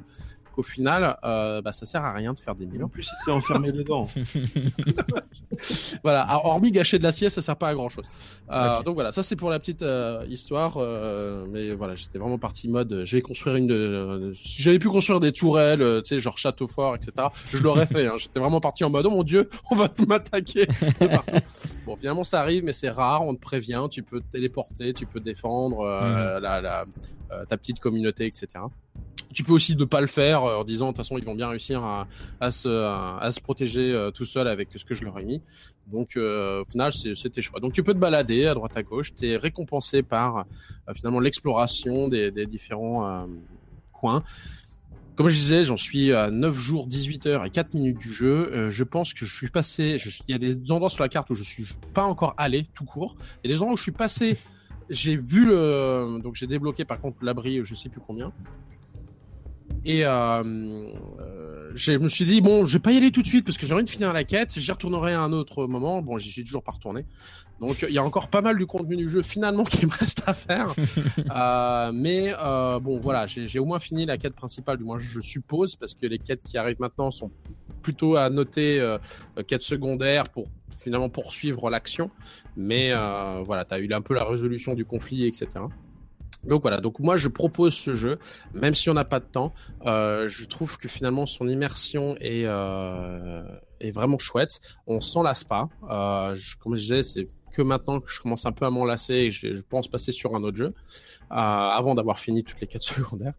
qu'au final euh, bah, ça sert à rien de faire des murs. en plus, il enfermé dedans. Voilà, Alors, hormis gâcher de l'acier, ça sert pas à grand chose. Euh. Donc voilà, ça c'est pour la petite euh, histoire. euh, mais voilà, j'étais vraiment parti mode, je vais construire une. De, si j'avais pu construire des tourelles, euh, tu sais, genre château fort, etc. Je l'aurais fait. Hein. J'étais vraiment parti en mode, oh mon dieu, on va m'attaquer de partout. bon, finalement ça arrive, mais c'est rare. On te prévient, tu peux te téléporter, tu peux défendre euh, la, la, euh, ta petite communauté, etc. Tu peux aussi ne pas le faire euh, en disant de toute façon ils vont bien réussir à, se à se protéger euh, tout seul avec ce que je leur ai mis. Donc euh, au final c'est tes choix. Donc tu peux te balader à droite à gauche, tu es récompensé par finalement l'exploration des, différents coins. Comme je disais, j'en suis à 9 jours, 18 heures et 4 minutes du jeu. Je pense que je suis passé. Il y a des endroits sur la carte où je suis pas encore allé tout court. A des endroits où je suis passé. J'ai vu le. Donc j'ai débloqué par contre l'abri, je sais plus combien. Et euh, euh, je me suis dit bon, je vais pas y aller tout de suite parce que j'ai envie de finir la quête. J'y retournerai à un autre moment. Bon, j'y suis toujours pas retourné. Donc il y a encore pas mal du contenu du jeu finalement qui me reste à faire. Euh, mais euh, bon, voilà, j'ai au moins fini la quête principale, du moins je suppose, parce que les quêtes qui arrivent maintenant sont plutôt à noter euh, euh, quêtes secondaires pour finalement poursuivre l'action. Mais euh, voilà, tu as eu un peu la résolution du conflit, etc. Donc voilà, donc moi je propose ce jeu, même si on n'a pas de temps, euh, je trouve que finalement son immersion est, euh, est vraiment chouette. On s'en lasse pas. Euh, je, comme je disais, c'est que maintenant que je commence un peu à m'en lasser et je, je pense passer sur un autre jeu euh, avant d'avoir fini toutes les quêtes secondaires.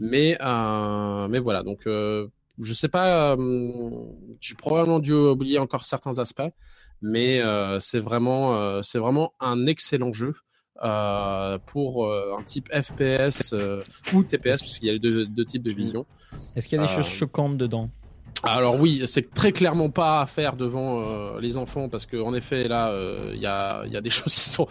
mais euh, mais voilà, donc euh, je sais pas, euh, j'ai probablement dû oublier encore certains aspects, mais euh, c'est vraiment euh, c'est vraiment un excellent jeu euh, pour euh, un type FPS euh, ou TPS parce qu'il y a les deux, deux types de vision. Est-ce qu'il y a des choses choquantes dedans? Alors oui, c'est très clairement pas à faire devant les enfants parce que en effet là, il y a il y a des choses qui sont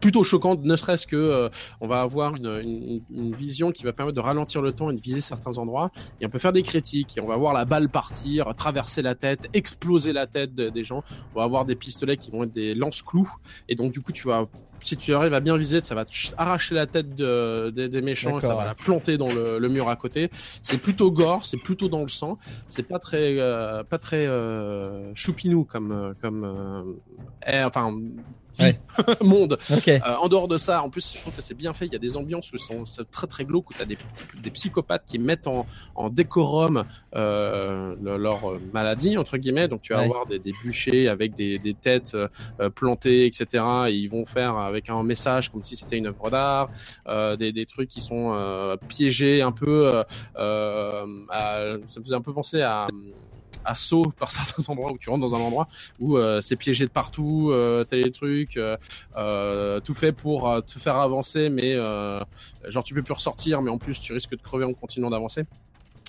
plutôt choquantes, ne serait-ce que euh, on va avoir une, une, une vision qui va permettre de ralentir le temps et de viser certains endroits et on peut faire des critiques et on va voir la balle partir, traverser la tête, exploser la tête de- des gens. On va avoir des pistolets qui vont être des lance-clous et donc du coup tu vas si tu arrives à bien viser, ça va arracher la tête de- des- des méchants, et ça va la planter dans le, le mur à côté. C'est plutôt gore, c'est plutôt dans le sang c'est pas très euh, pas très euh, choupinou comme euh, comme euh, enfin Ouais. monde. Euh, en dehors de ça en plus je trouve que c'est bien fait il y a des ambiances où sont très très glauques où t'as des des psychopathes qui mettent en en décorum euh, le- leur euh, maladie entre guillemets donc tu vas Ouais. avoir des, des bûchers avec des des têtes euh, plantées etc et ils vont faire avec un message comme si c'était une œuvre d'art euh, des des trucs qui sont piégés un peu à- ça me faisait un peu penser à à saut par certains endroits où tu rentres dans un endroit où euh, c'est piégé de partout, euh, t'as des trucs, euh, euh, tout fait pour te faire avancer, mais genre tu peux plus ressortir, mais en plus tu risques de crever en continuant d'avancer.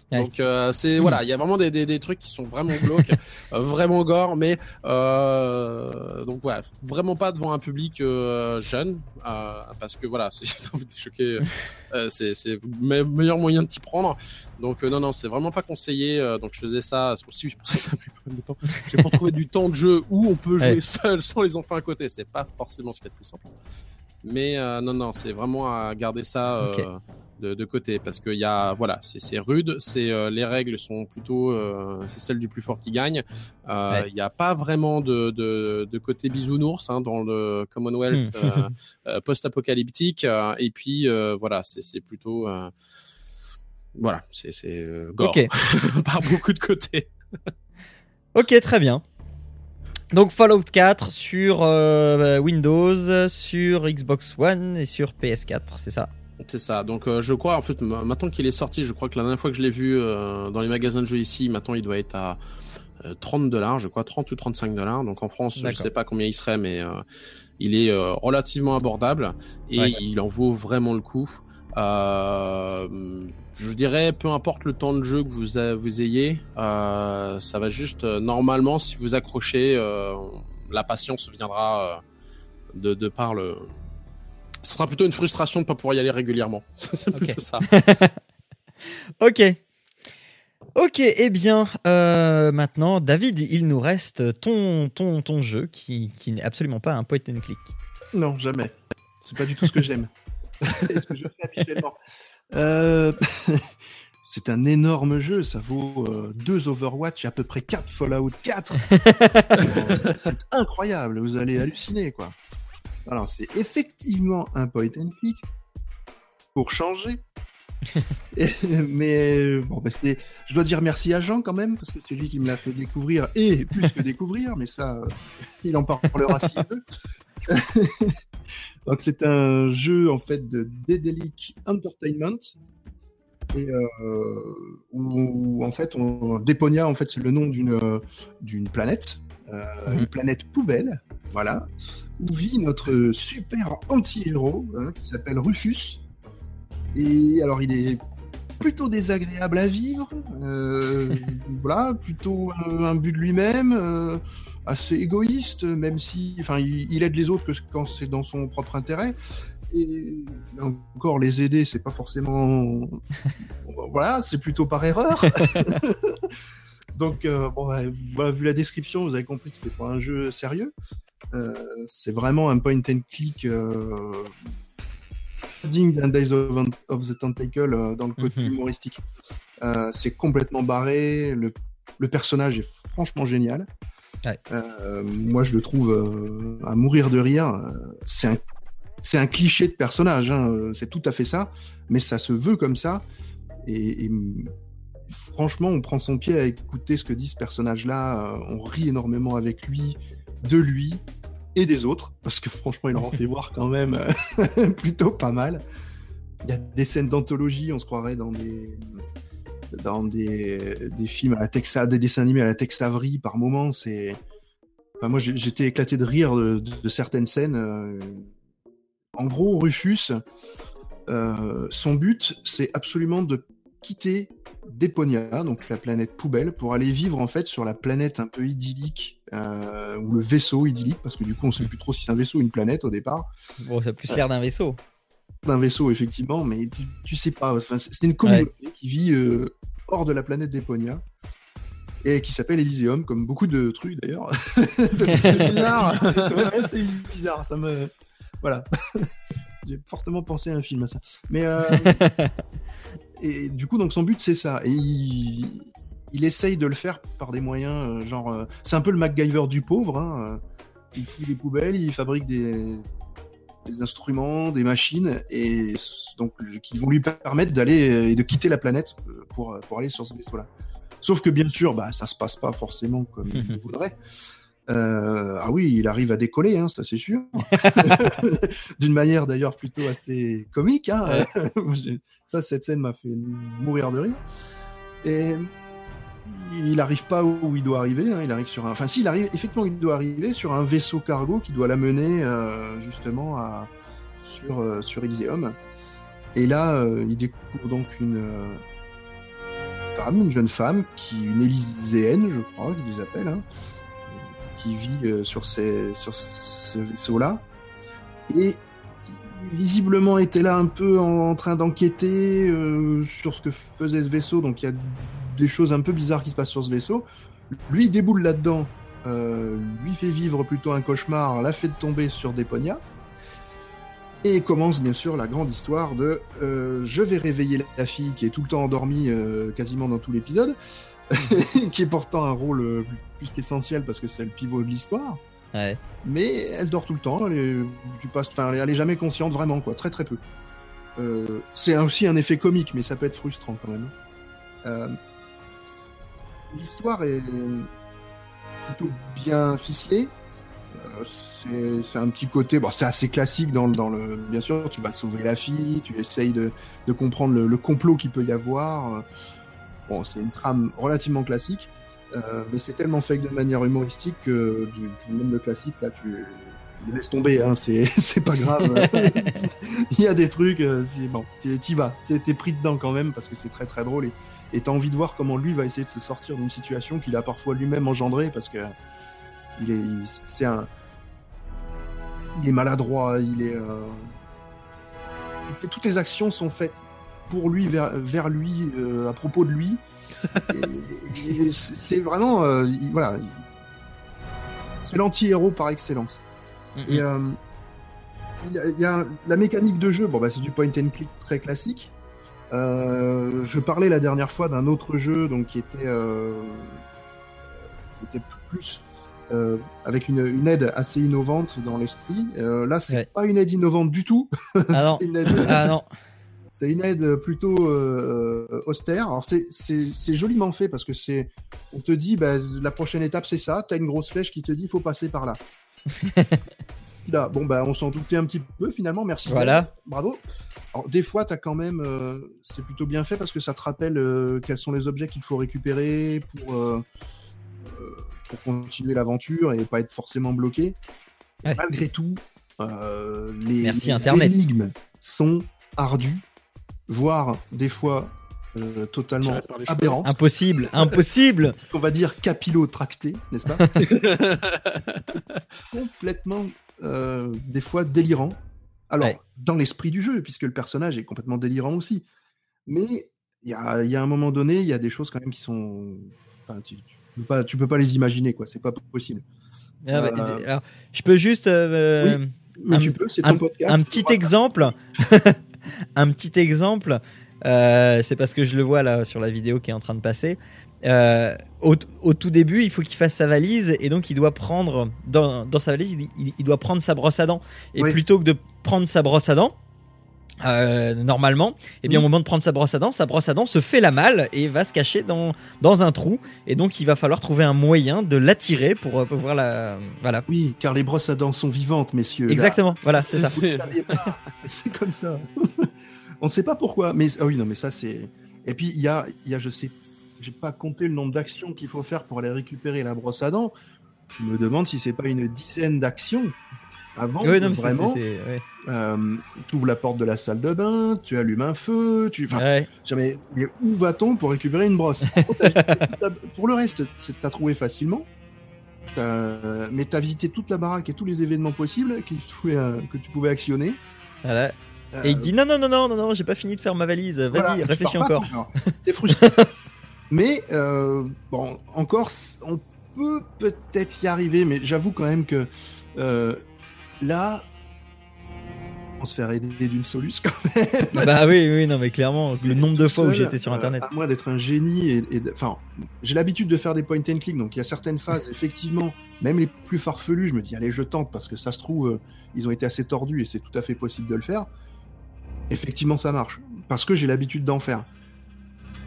Ouais. Donc euh, c'est Hmm. voilà, il y a vraiment des, des, des trucs qui sont vraiment glauques, euh, vraiment gore, mais euh, donc voilà, vraiment pas devant un public euh, jeune, euh, parce que voilà, c'est j'ai envie de choquer, euh, c'est c'est le me- meilleur moyen de t'y prendre. Donc non non, c'est vraiment pas conseillé. euh, donc je faisais ça, c'est aussi pour ça que ça a pris pas mal de temps. J'ai pas trouvé du temps de jeu où on peut jouer Ouais. seul sans les enfants à côté. C'est pas forcément ce qui est le plus simple. Mais euh, non non, c'est vraiment à garder ça. euh, Ok. De, de côté parce qu'il y a voilà c'est rude c'est euh, les règles sont plutôt euh, c'est celle du plus fort qui gagne Euh, il Ouais. n'y a pas vraiment de, de, de côté bisounours hein, dans le Commonwealth Hmm. euh, euh, post-apocalyptique euh, et puis euh, voilà c'est c'est plutôt euh, voilà c'est euh, gore Ok. par beaucoup de côtés Ok, très bien. Donc Fallout 4 sur euh, Windows, sur Xbox One et sur PS4, c'est ça? C'est ça. Donc euh, je crois en fait ma- maintenant qu'il est sorti, je crois que la dernière fois que je l'ai vu euh, dans les magasins de jeux ici, maintenant il doit être à euh, 30 dollars, je crois 30 ou 35 dollars. Donc en France, je D'accord. sais pas combien il serait, mais euh, il est euh, relativement abordable et Ouais. il en vaut vraiment le coup. Euh, je dirais, peu importe le temps de jeu que vous, a- vous ayez, euh, ça va juste euh, normalement si vous accrochez, euh, la patience viendra euh, de, de par le. Ce sera plutôt une frustration de pas pouvoir y aller régulièrement. C'est plutôt ça. Ok. Ok, eh bien, euh, maintenant, David, il nous reste ton, ton, ton jeu qui, qui n'est absolument pas un point and click. Non, jamais. C'est pas du tout ce que j'aime. C'est ce que je fais habituellement. Euh, C'est un énorme jeu, ça vaut euh, deux Overwatch et à peu près 4 Fallout 4. Euh, c'est incroyable, vous allez halluciner quoi. Alors c'est effectivement un point and click pour changer. Et- mais bon, bah, c'est- je dois dire merci à Jean quand même parce que c'est lui qui me l'a fait découvrir et plus que découvrir, mais ça, euh, il en parlera s'il veut. Donc c'est un jeu en fait de Dedelic Entertainment et euh, où, en fait on, Deponia en fait c'est le nom d'une euh, d'une planète, euh, Mhm. une planète poubelle, voilà, où vit notre super anti-héros hein, qui s'appelle Rufus. Et alors il est plutôt désagréable à vivre, euh, voilà, plutôt euh, un but de lui-même, euh, assez égoïste, même si, enfin, il, il aide les autres que quand c'est dans son propre intérêt. Et encore les aider, c'est pas forcément, voilà, c'est plutôt par erreur. Donc, euh, bon, voilà, vu la description, vous avez compris que c'était pas un jeu sérieux. Euh, c'est vraiment un point and click. Euh, digne d'un Days of, of the Tentacle euh, dans le côté Mhm. humoristique. Euh, c'est complètement barré. Le, le personnage est franchement génial. Ouais. Moi, je le trouve à mourir de rire. C'est un, c'est un cliché de personnage. hein, C'est tout à fait ça. Mais ça se veut comme ça. Et, et, franchement, on prend son pied à écouter ce que dit ce personnage-là. Euh, On rit énormément avec lui, de lui et des autres, parce que franchement, il en fait voir quand même euh, plutôt pas mal. Il y a des scènes d'anthologie, on se croirait dans des dans des, des films à la Tex des dessins animés à la Tex Avery par moments. C'est, enfin, moi, j'étais éclaté de rire de, de- de certaines scènes. euh. En gros, Rufus, euh, son but, c'est absolument de quitter Deponia, donc la planète poubelle, pour aller vivre en fait sur la planète un peu idyllique, euh, ou le vaisseau idyllique, parce que du coup on sait plus trop si c'est un vaisseau ou une planète au départ. Bon, ça a plus l'air d'un vaisseau. D'un vaisseau effectivement, mais tu, tu sais pas. Enfin, c'est une communauté qui vit euh, hors de la planète Deponia. Et qui s'appelle Elysium, comme beaucoup de trucs d'ailleurs. c'est bizarre. C'est bizarre. Ça me, voilà. J'ai fortement pensé à un film à ça. Mais euh, et du coup, donc son but c'est ça. Et il, il essaye de le faire par des moyens, euh, genre, euh, c'est un peu le MacGyver du pauvre. Hein. Il fouille des poubelles, il fabrique des, des instruments, des machines, et donc qui vont lui permettre d'aller et de quitter la planète pour pour aller sur ce vaisseau-là. Sauf que bien sûr, bah ça se passe pas forcément comme il voudrait. Euh, ah oui, il arrive à décoller, hein, ça c'est sûr. D'une manière d'ailleurs plutôt assez comique. Hein. Ça, cette scène m'a fait mourir de rire. Et il arrive pas où il doit arriver. hein, il arrive sur un. Enfin, si, il arrive. Effectivement, il doit arriver sur un vaisseau cargo qui doit l'amener euh, justement à sur euh, sur Elysium. Et là, euh, il découvre donc une euh, femme, une jeune femme, qui une élyséenne, je crois, qu'ils les appellent, hein, qui vit euh, sur ce vaisseau-là et visiblement était là un peu en, train d'enquêter euh, sur ce que faisait ce vaisseau. Donc il y a des choses un peu bizarres qui se passent sur ce vaisseau. Lui, déboule là-dedans, euh, lui fait vivre plutôt un cauchemar, la fait tomber sur des poignards. Et commence bien sûr la grande histoire de je vais réveiller la fille qui est tout le temps endormie quasiment dans tout l'épisode, qui est pourtant un rôle euh, plus qu'essentiel parce que c'est le pivot de l'histoire. Ouais. Mais elle dort tout le temps, elle est, tu passes, enfin, elle est jamais consciente vraiment, quoi, très très peu. Euh, c'est aussi un effet comique, mais ça peut être frustrant quand même. Euh, L'histoire est plutôt bien ficelée. Euh, c'est un petit côté, bon, c'est assez classique dans, le- dans le. Bien sûr, tu vas sauver la fille, tu essayes de, de comprendre le, le complot qu'il peut y avoir. Bon, c'est une trame relativement classique. Euh, mais c'est tellement fait de manière humoristique que du- que même le classique, là, tu le laisses tomber, hein, c'est pas grave. Il y a des trucs, euh, c'est- bon, t'y vas, t'es pris dedans quand même parce que c'est très très drôle et t'as envie de voir comment lui va essayer de se sortir d'une situation qu'il a parfois lui-même engendrée parce que il est, c'est un, il est maladroit, il est, euh, il fait toutes les actions sont faites pour lui, vers, vers lui, euh, à propos de lui. C'est vraiment, euh, il- voilà, il- c'est l'anti-héros par excellence. Et euh, il y, a- il y a la mécanique de jeu, bon bah c'est du point and click très classique. Euh, je parlais la dernière fois d'un autre jeu donc qui était euh, était plus euh, avec une, une aide assez innovante dans l'esprit. Là c'est Ouais. pas une aide innovante du tout. Ah non. aide, Ah non. c'est une aide plutôt euh, austère. Alors c'est joliment fait parce que c'est on te dit bah, la prochaine étape c'est ça. T'as une grosse flèche qui te dit faut passer par là. là bon bah on s'en doutait un petit peu finalement. Merci. Voilà. Bravo. Alors des fois t'as quand même euh, c'est plutôt bien fait parce que ça te rappelle euh, quels sont les objets qu'il faut récupérer pour pour continuer l'aventure et pas être forcément bloqué. Ouais. Malgré tout, les, Merci, les Internet. énigmes sont ardues, voire des fois euh, totalement aberrantes. Impossible. Impossible. On va dire capillotractées, n'est-ce pas? Complètement, euh, des fois délirant. Alors, Ouais. dans l'esprit du jeu, puisque le personnage est complètement délirant aussi. Mais il y a, il y a un moment donné, il y a des choses quand même qui sont. Enfin, tu, tu peux pas, tu peux pas les imaginer, quoi. C'est pas possible. Ah bah, Euh, alors, je peux juste euh, Mais Un- tu peux, c'est ton un, podcast. un tu petit exemple. un petit exemple. euh, c'est parce que je le vois là sur la vidéo qui est en train de passer. Euh, au, au tout début, il faut qu'il fasse sa valise et donc il doit prendre dans, dans sa valise, il, il- il doit prendre sa brosse à dents. Et Oui. plutôt que de prendre sa brosse à dents, euh, normalement, eh bien au moment de prendre sa brosse à dents, sa brosse à dents se fait la malle et va se cacher dans dans un trou. Et donc il va falloir trouver un moyen de l'attirer pour pouvoir la voilà. Oui, car les brosses à dents sont vivantes, messieurs. Là, Exactement. Voilà, c'est ça. C'est comme ça. On ne sait pas pourquoi. Mais ah oui, non, mais ça c'est. Et puis il y a, il y a, je sais, j'ai pas compté le nombre d'actions qu'il faut faire pour aller récupérer la brosse à dents. Je me demande si c'est pas une dizaine d'actions avant. Oui, que non, mais vraiment. ouais. Euh, tu ouvres la porte de la salle de bain, tu allumes un feu, tu. Enfin, Ouais. jamais. Mais où va-t-on pour récupérer une brosse? Pour le reste, c'est- t'as trouvé facilement. T'as- mais t'as visité toute la baraque et tous les événements possibles que tu pouvais, euh, que tu pouvais actionner. Voilà. Euh, Et il dit non, non, non, non, non, non, j'ai pas fini de faire ma valise. Vas-y, voilà, réfléchis encore. toi. T'es frustré. mais euh, bon, encore, on peut peut-être y arriver, mais j'avoue quand même que euh, là, on se faire aider d'une soluce quand même. Bah oui, oui, non, mais clairement, le nombre de fois où seul, j'étais sur internet. à moins d'être un génie et, enfin, j'ai l'habitude de faire des point and click, donc il y a certaines phases, effectivement, même les plus farfelues, je me dis allez, je tente parce que ça se trouve, ils ont été assez tordus et c'est tout à fait possible de le faire. Effectivement, ça marche parce que j'ai l'habitude d'en faire.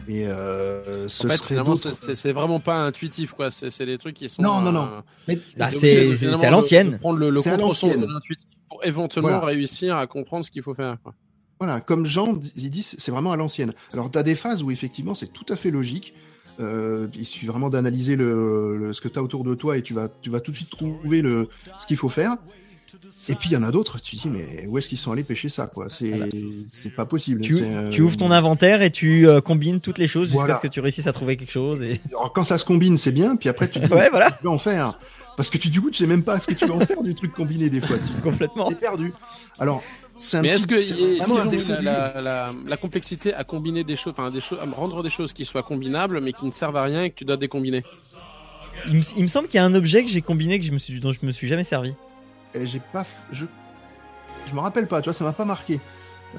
Et euh, ce En fait, serait finalement, d'autres- c'est- vraiment pas intuitif, quoi. C'est des trucs qui sont. Non, non, non. euh, Mais- Bah, c'est- à l'ancienne. Prendre le, le contre-son de l'intuitif pour éventuellement Voilà. réussir à comprendre ce qu'il faut faire. quoi. Voilà, comme Jean il dit, c'est vraiment à l'ancienne. Alors, tu as des phases où effectivement c'est tout à fait logique. Euh, il suffit vraiment d'analyser le, le- ce que tu as autour de toi et tu vas, tu vas tout de suite trouver le, ce qu'il faut faire. Et puis il y en a d'autres, tu te dis, mais où est-ce qu'ils sont allés pêcher ça quoi? C'est Voilà. c'est pas possible. Tu, euh, tu ouvres ton inventaire et tu euh, combines toutes les choses jusqu'à Voilà. ce que tu réussisses à trouver quelque chose. Et... Alors, quand ça se combine, c'est bien, puis après tu te dis, ouais, voilà, tu peux en faire. Parce que tu, du coup, tu sais même pas ce que tu vas en faire du truc combiné des fois. Tu complètement. es perdu. Alors, c'est un Mais petit- est-ce que ont eu défaut la, du la, la, la complexité à combiner des choses, enfin des choses, à rendre des choses qui soient combinables mais qui ne servent à rien et que tu dois décombiner? Il me, il me semble qu'il y a un objet que j'ai combiné que je me suis, dont je me suis jamais servi. Et j'ai pas, je, je me rappelle pas. Tu vois, ça m'a pas marqué.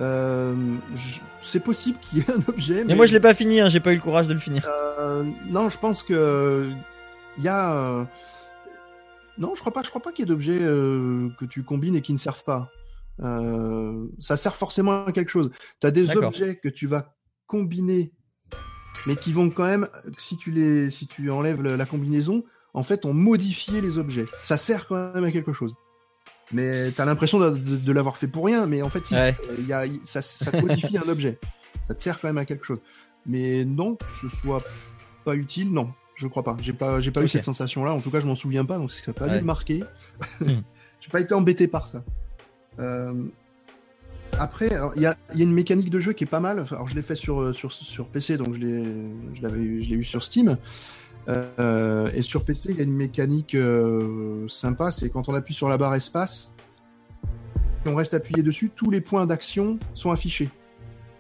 Euh, je- c'est possible qu'il y ait un objet. Mais moi, je l'ai pas fini, hein, j'ai pas eu le courage de le finir. Euh, non, je pense que il y a. euh, Non, je crois pas. Je crois pas qu'il y ait d'objets que tu combines et qui ne servent pas. Ça sert forcément à quelque chose. Tu as des objets que tu vas combiner, mais qui vont quand même, si tu les, si tu enlèves la combinaison, en fait, on modifié les objets. Ça sert quand même à quelque chose. Mais t'as l'impression de, de- de l'avoir fait pour rien, mais en fait, si, Ouais. euh, y a, ça, ça te modifie un objet. Ça te sert quand même à quelque chose. Mais non, que ce soit pas utile, non, je crois pas. J'ai pas, j'ai pas eu cette sensation-là. En tout cas, je m'en souviens pas, donc c'est que ça a pas dû Ouais. me marquer. Hmm. j'ai pas été embêté par ça. Euh, Après, il y a, il y a une mécanique de jeu qui est pas mal. Alors, je l'ai fait sur, euh, sur, sur PC, donc je l'ai, je l'avais, je l'ai eu sur Steam. Euh, et sur PC, il y a une mécanique euh, sympa, c'est quand on appuie sur la barre espace, et on reste appuyé dessus, tous les points d'action sont affichés.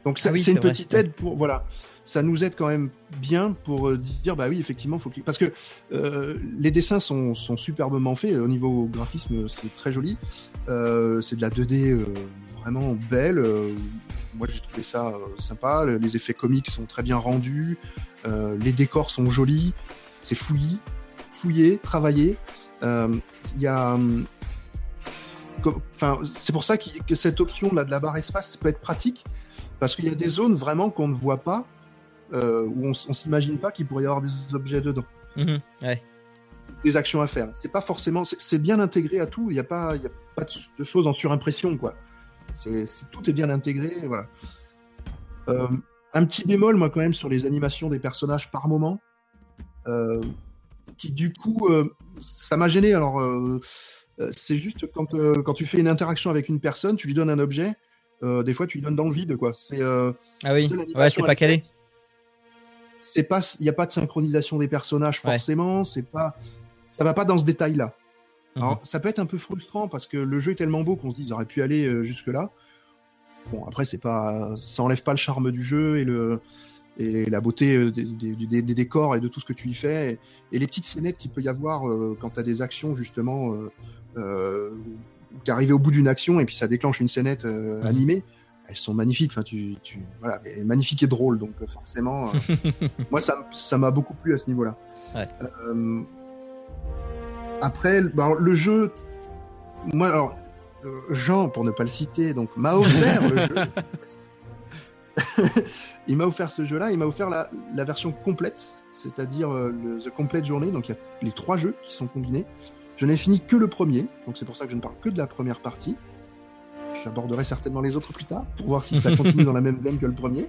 Donc ça- Ah oui, c'est une vrai, petite aide pour voilà, ça nous aide quand même bien pour euh, dire bah oui effectivement faut que parce que les dessins sont, sont superbement faits. Au niveau graphisme c'est très joli, c'est de la 2D euh, vraiment belle. moi j'ai trouvé ça sympa, les effets comiques sont très bien rendus, les décors sont jolis, c'est fouillis, fouillé, travaillé. Euh, Il y a, comme- enfin, c'est pour ça que cette option là de la barre espace peut être pratique parce qu'il y a des zones vraiment qu'on ne voit pas, euh, où on, on s'imagine pas qu'il pourrait y avoir des objets dedans, Mhm, ouais. des actions à faire. C'est pas forcément, c'est- bien intégré à tout. Il n'y a pas, il y a pas de, de choses en surimpression quoi. C'est c'est- tout est bien intégré, voilà. Euh, un petit bémol, moi, quand même, sur les animations des personnages par moment, euh, qui du coup, euh, ça m'a gêné. Alors, euh, c'est juste quand, quand tu fais une interaction avec une personne, tu lui donnes un objet, des fois, tu lui donnes dans le vide, quoi. C'est Ah oui, ouais, c'est pas calé. C'est pas, il n'y a pas de synchronisation des personnages Ouais. forcément. C'est pas, ça va pas dans ce détail-là. Mhm. Alors, ça peut être un peu frustrant parce que le jeu est tellement beau qu'on se dit ils auraient pu aller jusque là. Bon, après c'est pas, ça enlève pas le charme du jeu et le et la beauté euh, des, des- des- des décors et de tout ce que tu y fais et, et les petites scénettes qu'il peut y avoir euh, quand tu as des actions justement euh, euh, t'es arrivé au bout d'une action et puis ça déclenche une scénette euh, Mhm. animée. Elles sont magnifiques. Enfin, tu, tu, voilà, magnifique et drôle. Donc euh, forcément, euh, moi ça, ça m'a beaucoup plu à ce niveau-là. Ouais. Euh, après, bah, alors, le jeu, moi, alors, Jean, pour ne pas le citer, donc m'a offert le jeu. il m'a offert ce jeu-là, il m'a offert la, la version complète, c'est-à-dire euh, le The Complete Journey. Donc il y a les trois jeux qui sont combinés. Je n'ai fini que le premier, donc c'est pour ça que je ne parle que de la première partie. J'aborderai certainement les autres plus tard pour voir si ça continue dans la même veine que le premier.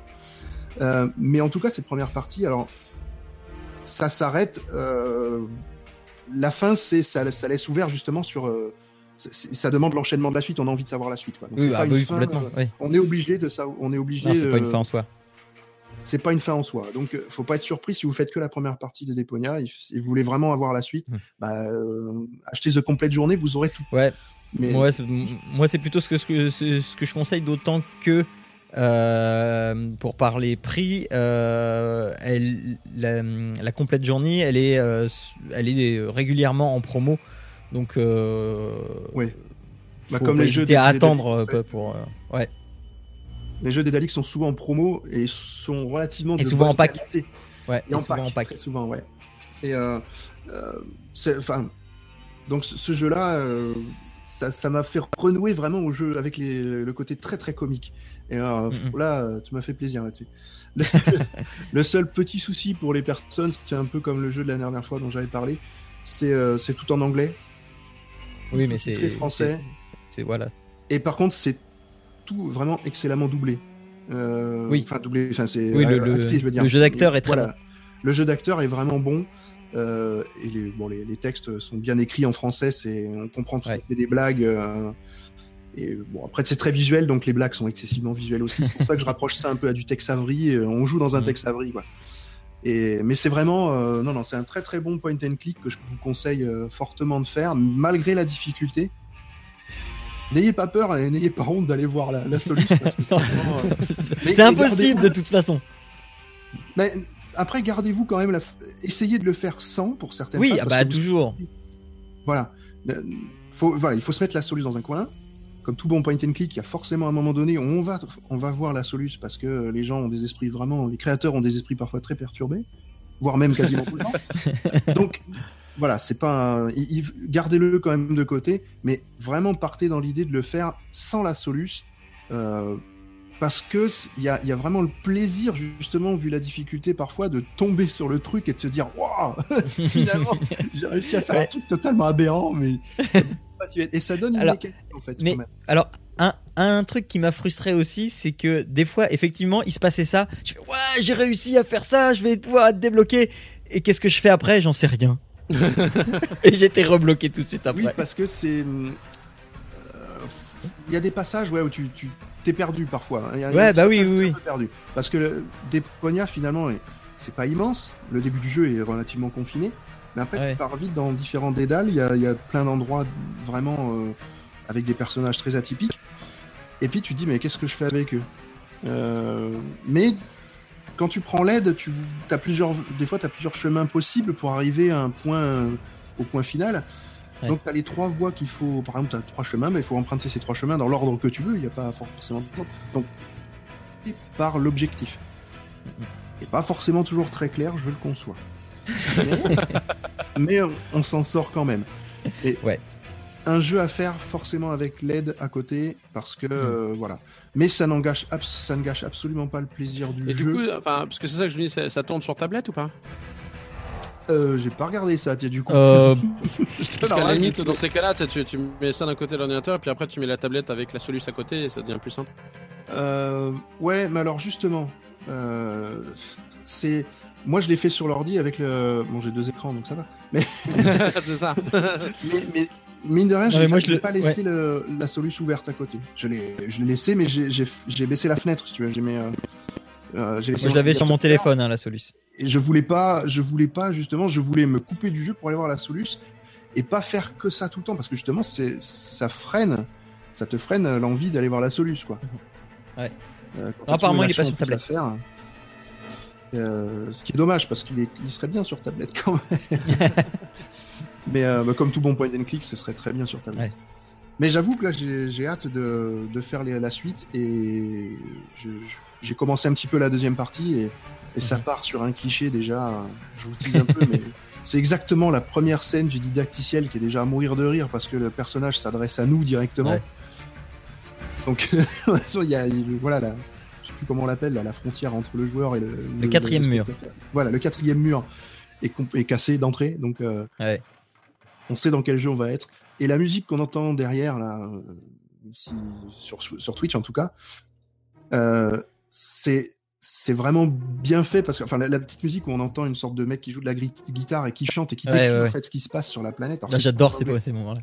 Euh, mais en tout cas, cette première partie, alors ça s'arrête. euh, la fin, c'est ça, ça laisse ouvert justement sur. euh, ça demande l'enchaînement de la suite. On a envie de savoir la suite. Quoi. Donc, Oui, c'est bah, pas une oui, fin, complètement. euh, oui. on est obligé de ça. On est obligé. Non, c'est pas une euh, fin en soi. c'est pas une fin en soi. Donc, euh, faut pas être surpris si vous faites que la première partie de Deponia et, et vous voulez vraiment avoir la suite. Hmm. Bah, euh, achetez The Complete Journée, vous aurez tout. Ouais. Mais Ouais, c'est- m- moi, c'est plutôt ce que, ce que, ce ce que je conseille, d'autant que, euh, pour parler prix, euh, elle, la, la complète journée, elle est, euh, s- elle est régulièrement en promo. Donc, euh, Oui. Bah, comme les jeux à attendre euh, ouais. pour. euh, ouais. les jeux d'Edalic sont souvent en promo et sont relativement Et de souvent en pack. qualité. Ouais, Et en souvent pack, en pack. très souvent, ouais. Et enfin, donc ce, ce jeu-là, euh, ça, m'a fait renouer vraiment au jeu avec les, le côté très très comique. Et euh, là, tu m'as fait plaisir là-dessus. Le, seul- le seul petit souci pour les personnes, c'est un peu comme le jeu de la dernière fois dont j'avais parlé, c'est euh, c'est tout en anglais. Oui, mais c'est. très français. c'est- voilà. Et par contre, c'est tout vraiment excellemment doublé. Euh, Oui. Enfin, doublé, enfin, c'est Oui, le- le- acté, je veux dire. le jeu d'acteur est très voilà. Le jeu d'acteur est vraiment bon. euh, et les, bon, les, les textes sont bien écrits en français, c'est on comprend tout à Ouais. fait des blagues. euh, et bon, après c'est très visuel, donc les blagues sont excessivement visuelles aussi. C'est pour ça que je rapproche ça un peu à du Tex Avery. On joue dans un Mhm. Tex Avery, quoi. Et mais c'est vraiment euh, non non, c'est un très très bon point and click que je vous conseille euh, fortement de faire, malgré la difficulté. N'ayez pas peur et n'ayez pas honte d'aller voir la, la solution. euh, C'est impossible de toute façon. mais après, gardez-vous quand même la. Essayez de le faire sans pour certaines Oui, ah bah vous- toujours. Voilà. Faut, voilà. Il faut se mettre la soluce dans un coin. Comme tout bon point and click, il y a forcément un moment donné où on va, on va voir la soluce parce que les gens ont des esprits vraiment, les créateurs ont des esprits parfois très perturbés, voire même quasiment tout le temps. Donc, voilà, c'est pas, un- gardez-le quand même de côté, mais vraiment partez dans l'idée de le faire sans la soluce, euh, parce que il y y a vraiment le plaisir justement vu la difficulté parfois de tomber sur le truc et de se dire waouh finalement j'ai réussi à faire un truc totalement aberrant mais pas si bête. et ça donne une Alors, mécanique en fait mais- quand même. Alors, un, un truc qui m'a frustré aussi, c'est que des fois, effectivement, il se passait ça. Je fais, ouais, j'ai réussi à faire ça, je vais pouvoir être débloqué. Et qu'est-ce que je fais après? J'en sais rien. et j'étais rebloqué tout de suite Oui, après. parce que c'est. euh, Il y a des passages ouais, où tu, tu t'es perdu parfois. Il y a- il y a Ouais, des bah oui, oui, oui. perdu. Parce que le Deponia, finalement, est- c'est pas immense. Le début du jeu est relativement confiné. Mais après, Ouais. tu pars vite dans différents dédales. Il y a, il y a plein d'endroits vraiment euh, avec des personnages très atypiques. Et puis tu te dis, mais qu'est-ce que je fais avec eux? Euh, Mais quand tu prends l'aide, tu as plusieurs, des fois, tu as plusieurs chemins possibles pour arriver à un point, euh, au point final. Ouais. Donc, tu as les trois voies qu'il faut. Par exemple, tu as trois chemins, mais il faut emprunter ces trois chemins dans l'ordre que tu veux. Il n'y a pas forcément de temps. Donc, par l'objectif. Et pas forcément toujours très clair, je le conçois. Mais, mais on, on s'en sort quand même. Et Ouais. Un jeu à faire forcément avec l'aide à côté, parce que euh, voilà. Mais ça, n'engage ça ne gâche absolument pas le plaisir du Et du jeu. coup, enfin, parce que c'est ça que je dis, ça, ça tourne sur tablette ou pas? Euh, J'ai pas regardé ça, tiens, du coup. Euh, Parce qu'à la limite, dans ces cas-là, tu, tu, mets ça d'un côté de l'ordinateur, puis après tu mets la tablette avec la soluce à côté et ça devient plus simple. Euh, ouais, mais alors justement, euh, c'est moi je l'ai fait sur l'ordi avec le. Bon, j'ai deux écrans donc ça va. Mais c'est ça. mais, mais mine de rien, je le- pas laissé le- la soluce ouverte à côté. Je l'ai je l'ai laissé, mais j'ai- j'ai j'ai baissé la fenêtre si tu veux. J'ai mis. euh, euh, j'ai laissé moi, je l'avais sur mon téléphone, hein, la solution. Et je voulais pas, je voulais pas justement, je voulais me couper du jeu pour aller voir la soluce et pas faire que ça tout le temps parce que justement c'est ça freine, ça te freine l'envie d'aller voir la soluce quoi. Ouais. Euh, apparemment, il est pas sur faire, euh, ce qui est dommage parce qu'il serait bien sur tablette quand même. Mais euh, bah, comme tout bon point and click, ce serait très bien sur tablette. Ouais. Mais j'avoue que là, j'ai hâte de, de faire les- la suite et j'ai commencé un petit peu la deuxième partie et, et ça Mhm. part sur un cliché déjà. Je vous tease un peu, mais c'est exactement la première scène du didacticiel qui est déjà à mourir de rire parce que le personnage s'adresse à nous directement. Ouais. Donc, il y a, il- voilà, la, plus comment on l'appelle, la frontière entre le joueur et le, le- quatrième mur. Voilà, le quatrième mur est, cassé d'entrée, donc euh, Ouais. on sait dans quel jeu on va être. Et la musique qu'on entend derrière, là, euh, sur, sur Twitch en tout cas, euh, c'est c'est vraiment bien fait parce que enfin la, la petite musique où on entend une sorte de mec qui joue de la guitare et qui chante et qui Ouais, décrit ouais, en fait ce qui se passe sur la planète. J'adore ces, moments-là.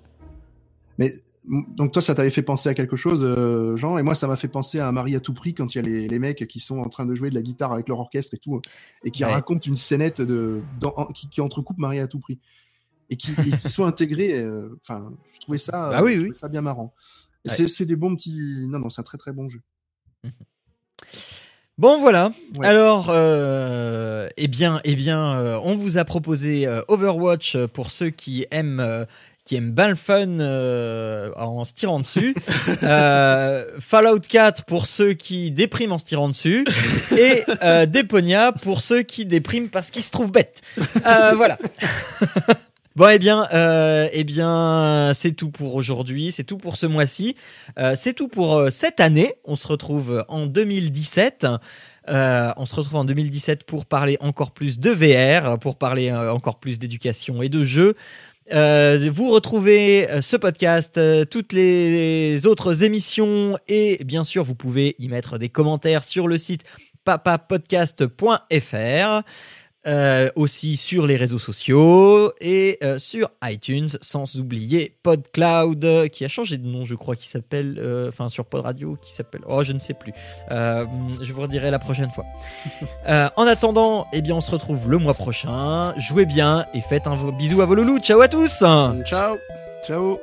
Mais donc toi, ça t'avait fait penser à quelque chose, euh, Jean, et moi, ça m'a fait penser à Marie à tout prix quand il y a les, les mecs qui sont en train de jouer de la guitare avec leur orchestre et tout, et qui Ouais. racontent une scénette de dans- qui, qui entrecoupe Marie à tout prix et qui, et qui sont intégrés. euh, Enfin, je trouvais ça, Bah oui, je oui. trouvais ça bien marrant. Ouais. c'est- des bons petits. Non, non, c'est un très très bon jeu. Bon voilà. Ouais. Alors, euh, eh bien, eh bien, euh, on vous a proposé euh, Overwatch pour ceux qui aiment. Qui aiment bien le fun euh, en se tirant dessus, euh, Fallout 4 pour ceux qui dépriment en se tirant dessus, et euh, Deponia pour ceux qui dépriment parce qu'ils se trouvent bêtes. Euh, voilà. Bon, eh bien, euh, eh bien, c'est tout pour aujourd'hui, c'est tout pour ce mois-ci, Euh, c'est tout pour euh, cette année. On se retrouve en 2017. Euh, on se retrouve en 2017 pour parler encore plus de VR, pour parler encore plus d'éducation et de jeux. Euh, vous retrouvez euh, ce podcast, euh, toutes les autres émissions et bien sûr vous pouvez y mettre des commentaires sur le site papapodcast.fr. euh, aussi sur les réseaux sociaux et euh, sur iTunes, sans oublier PodCloud euh, qui a changé de nom, je crois, qui s'appelle, euh, enfin sur Pod Radio, qui s'appelle, oh je ne sais plus. Euh, je vous redirai la prochaine fois. Euh, en attendant, eh bien on se retrouve le mois prochain. Jouez bien et faites un bisou à vos loulous. Ciao à tous. Ciao Ciao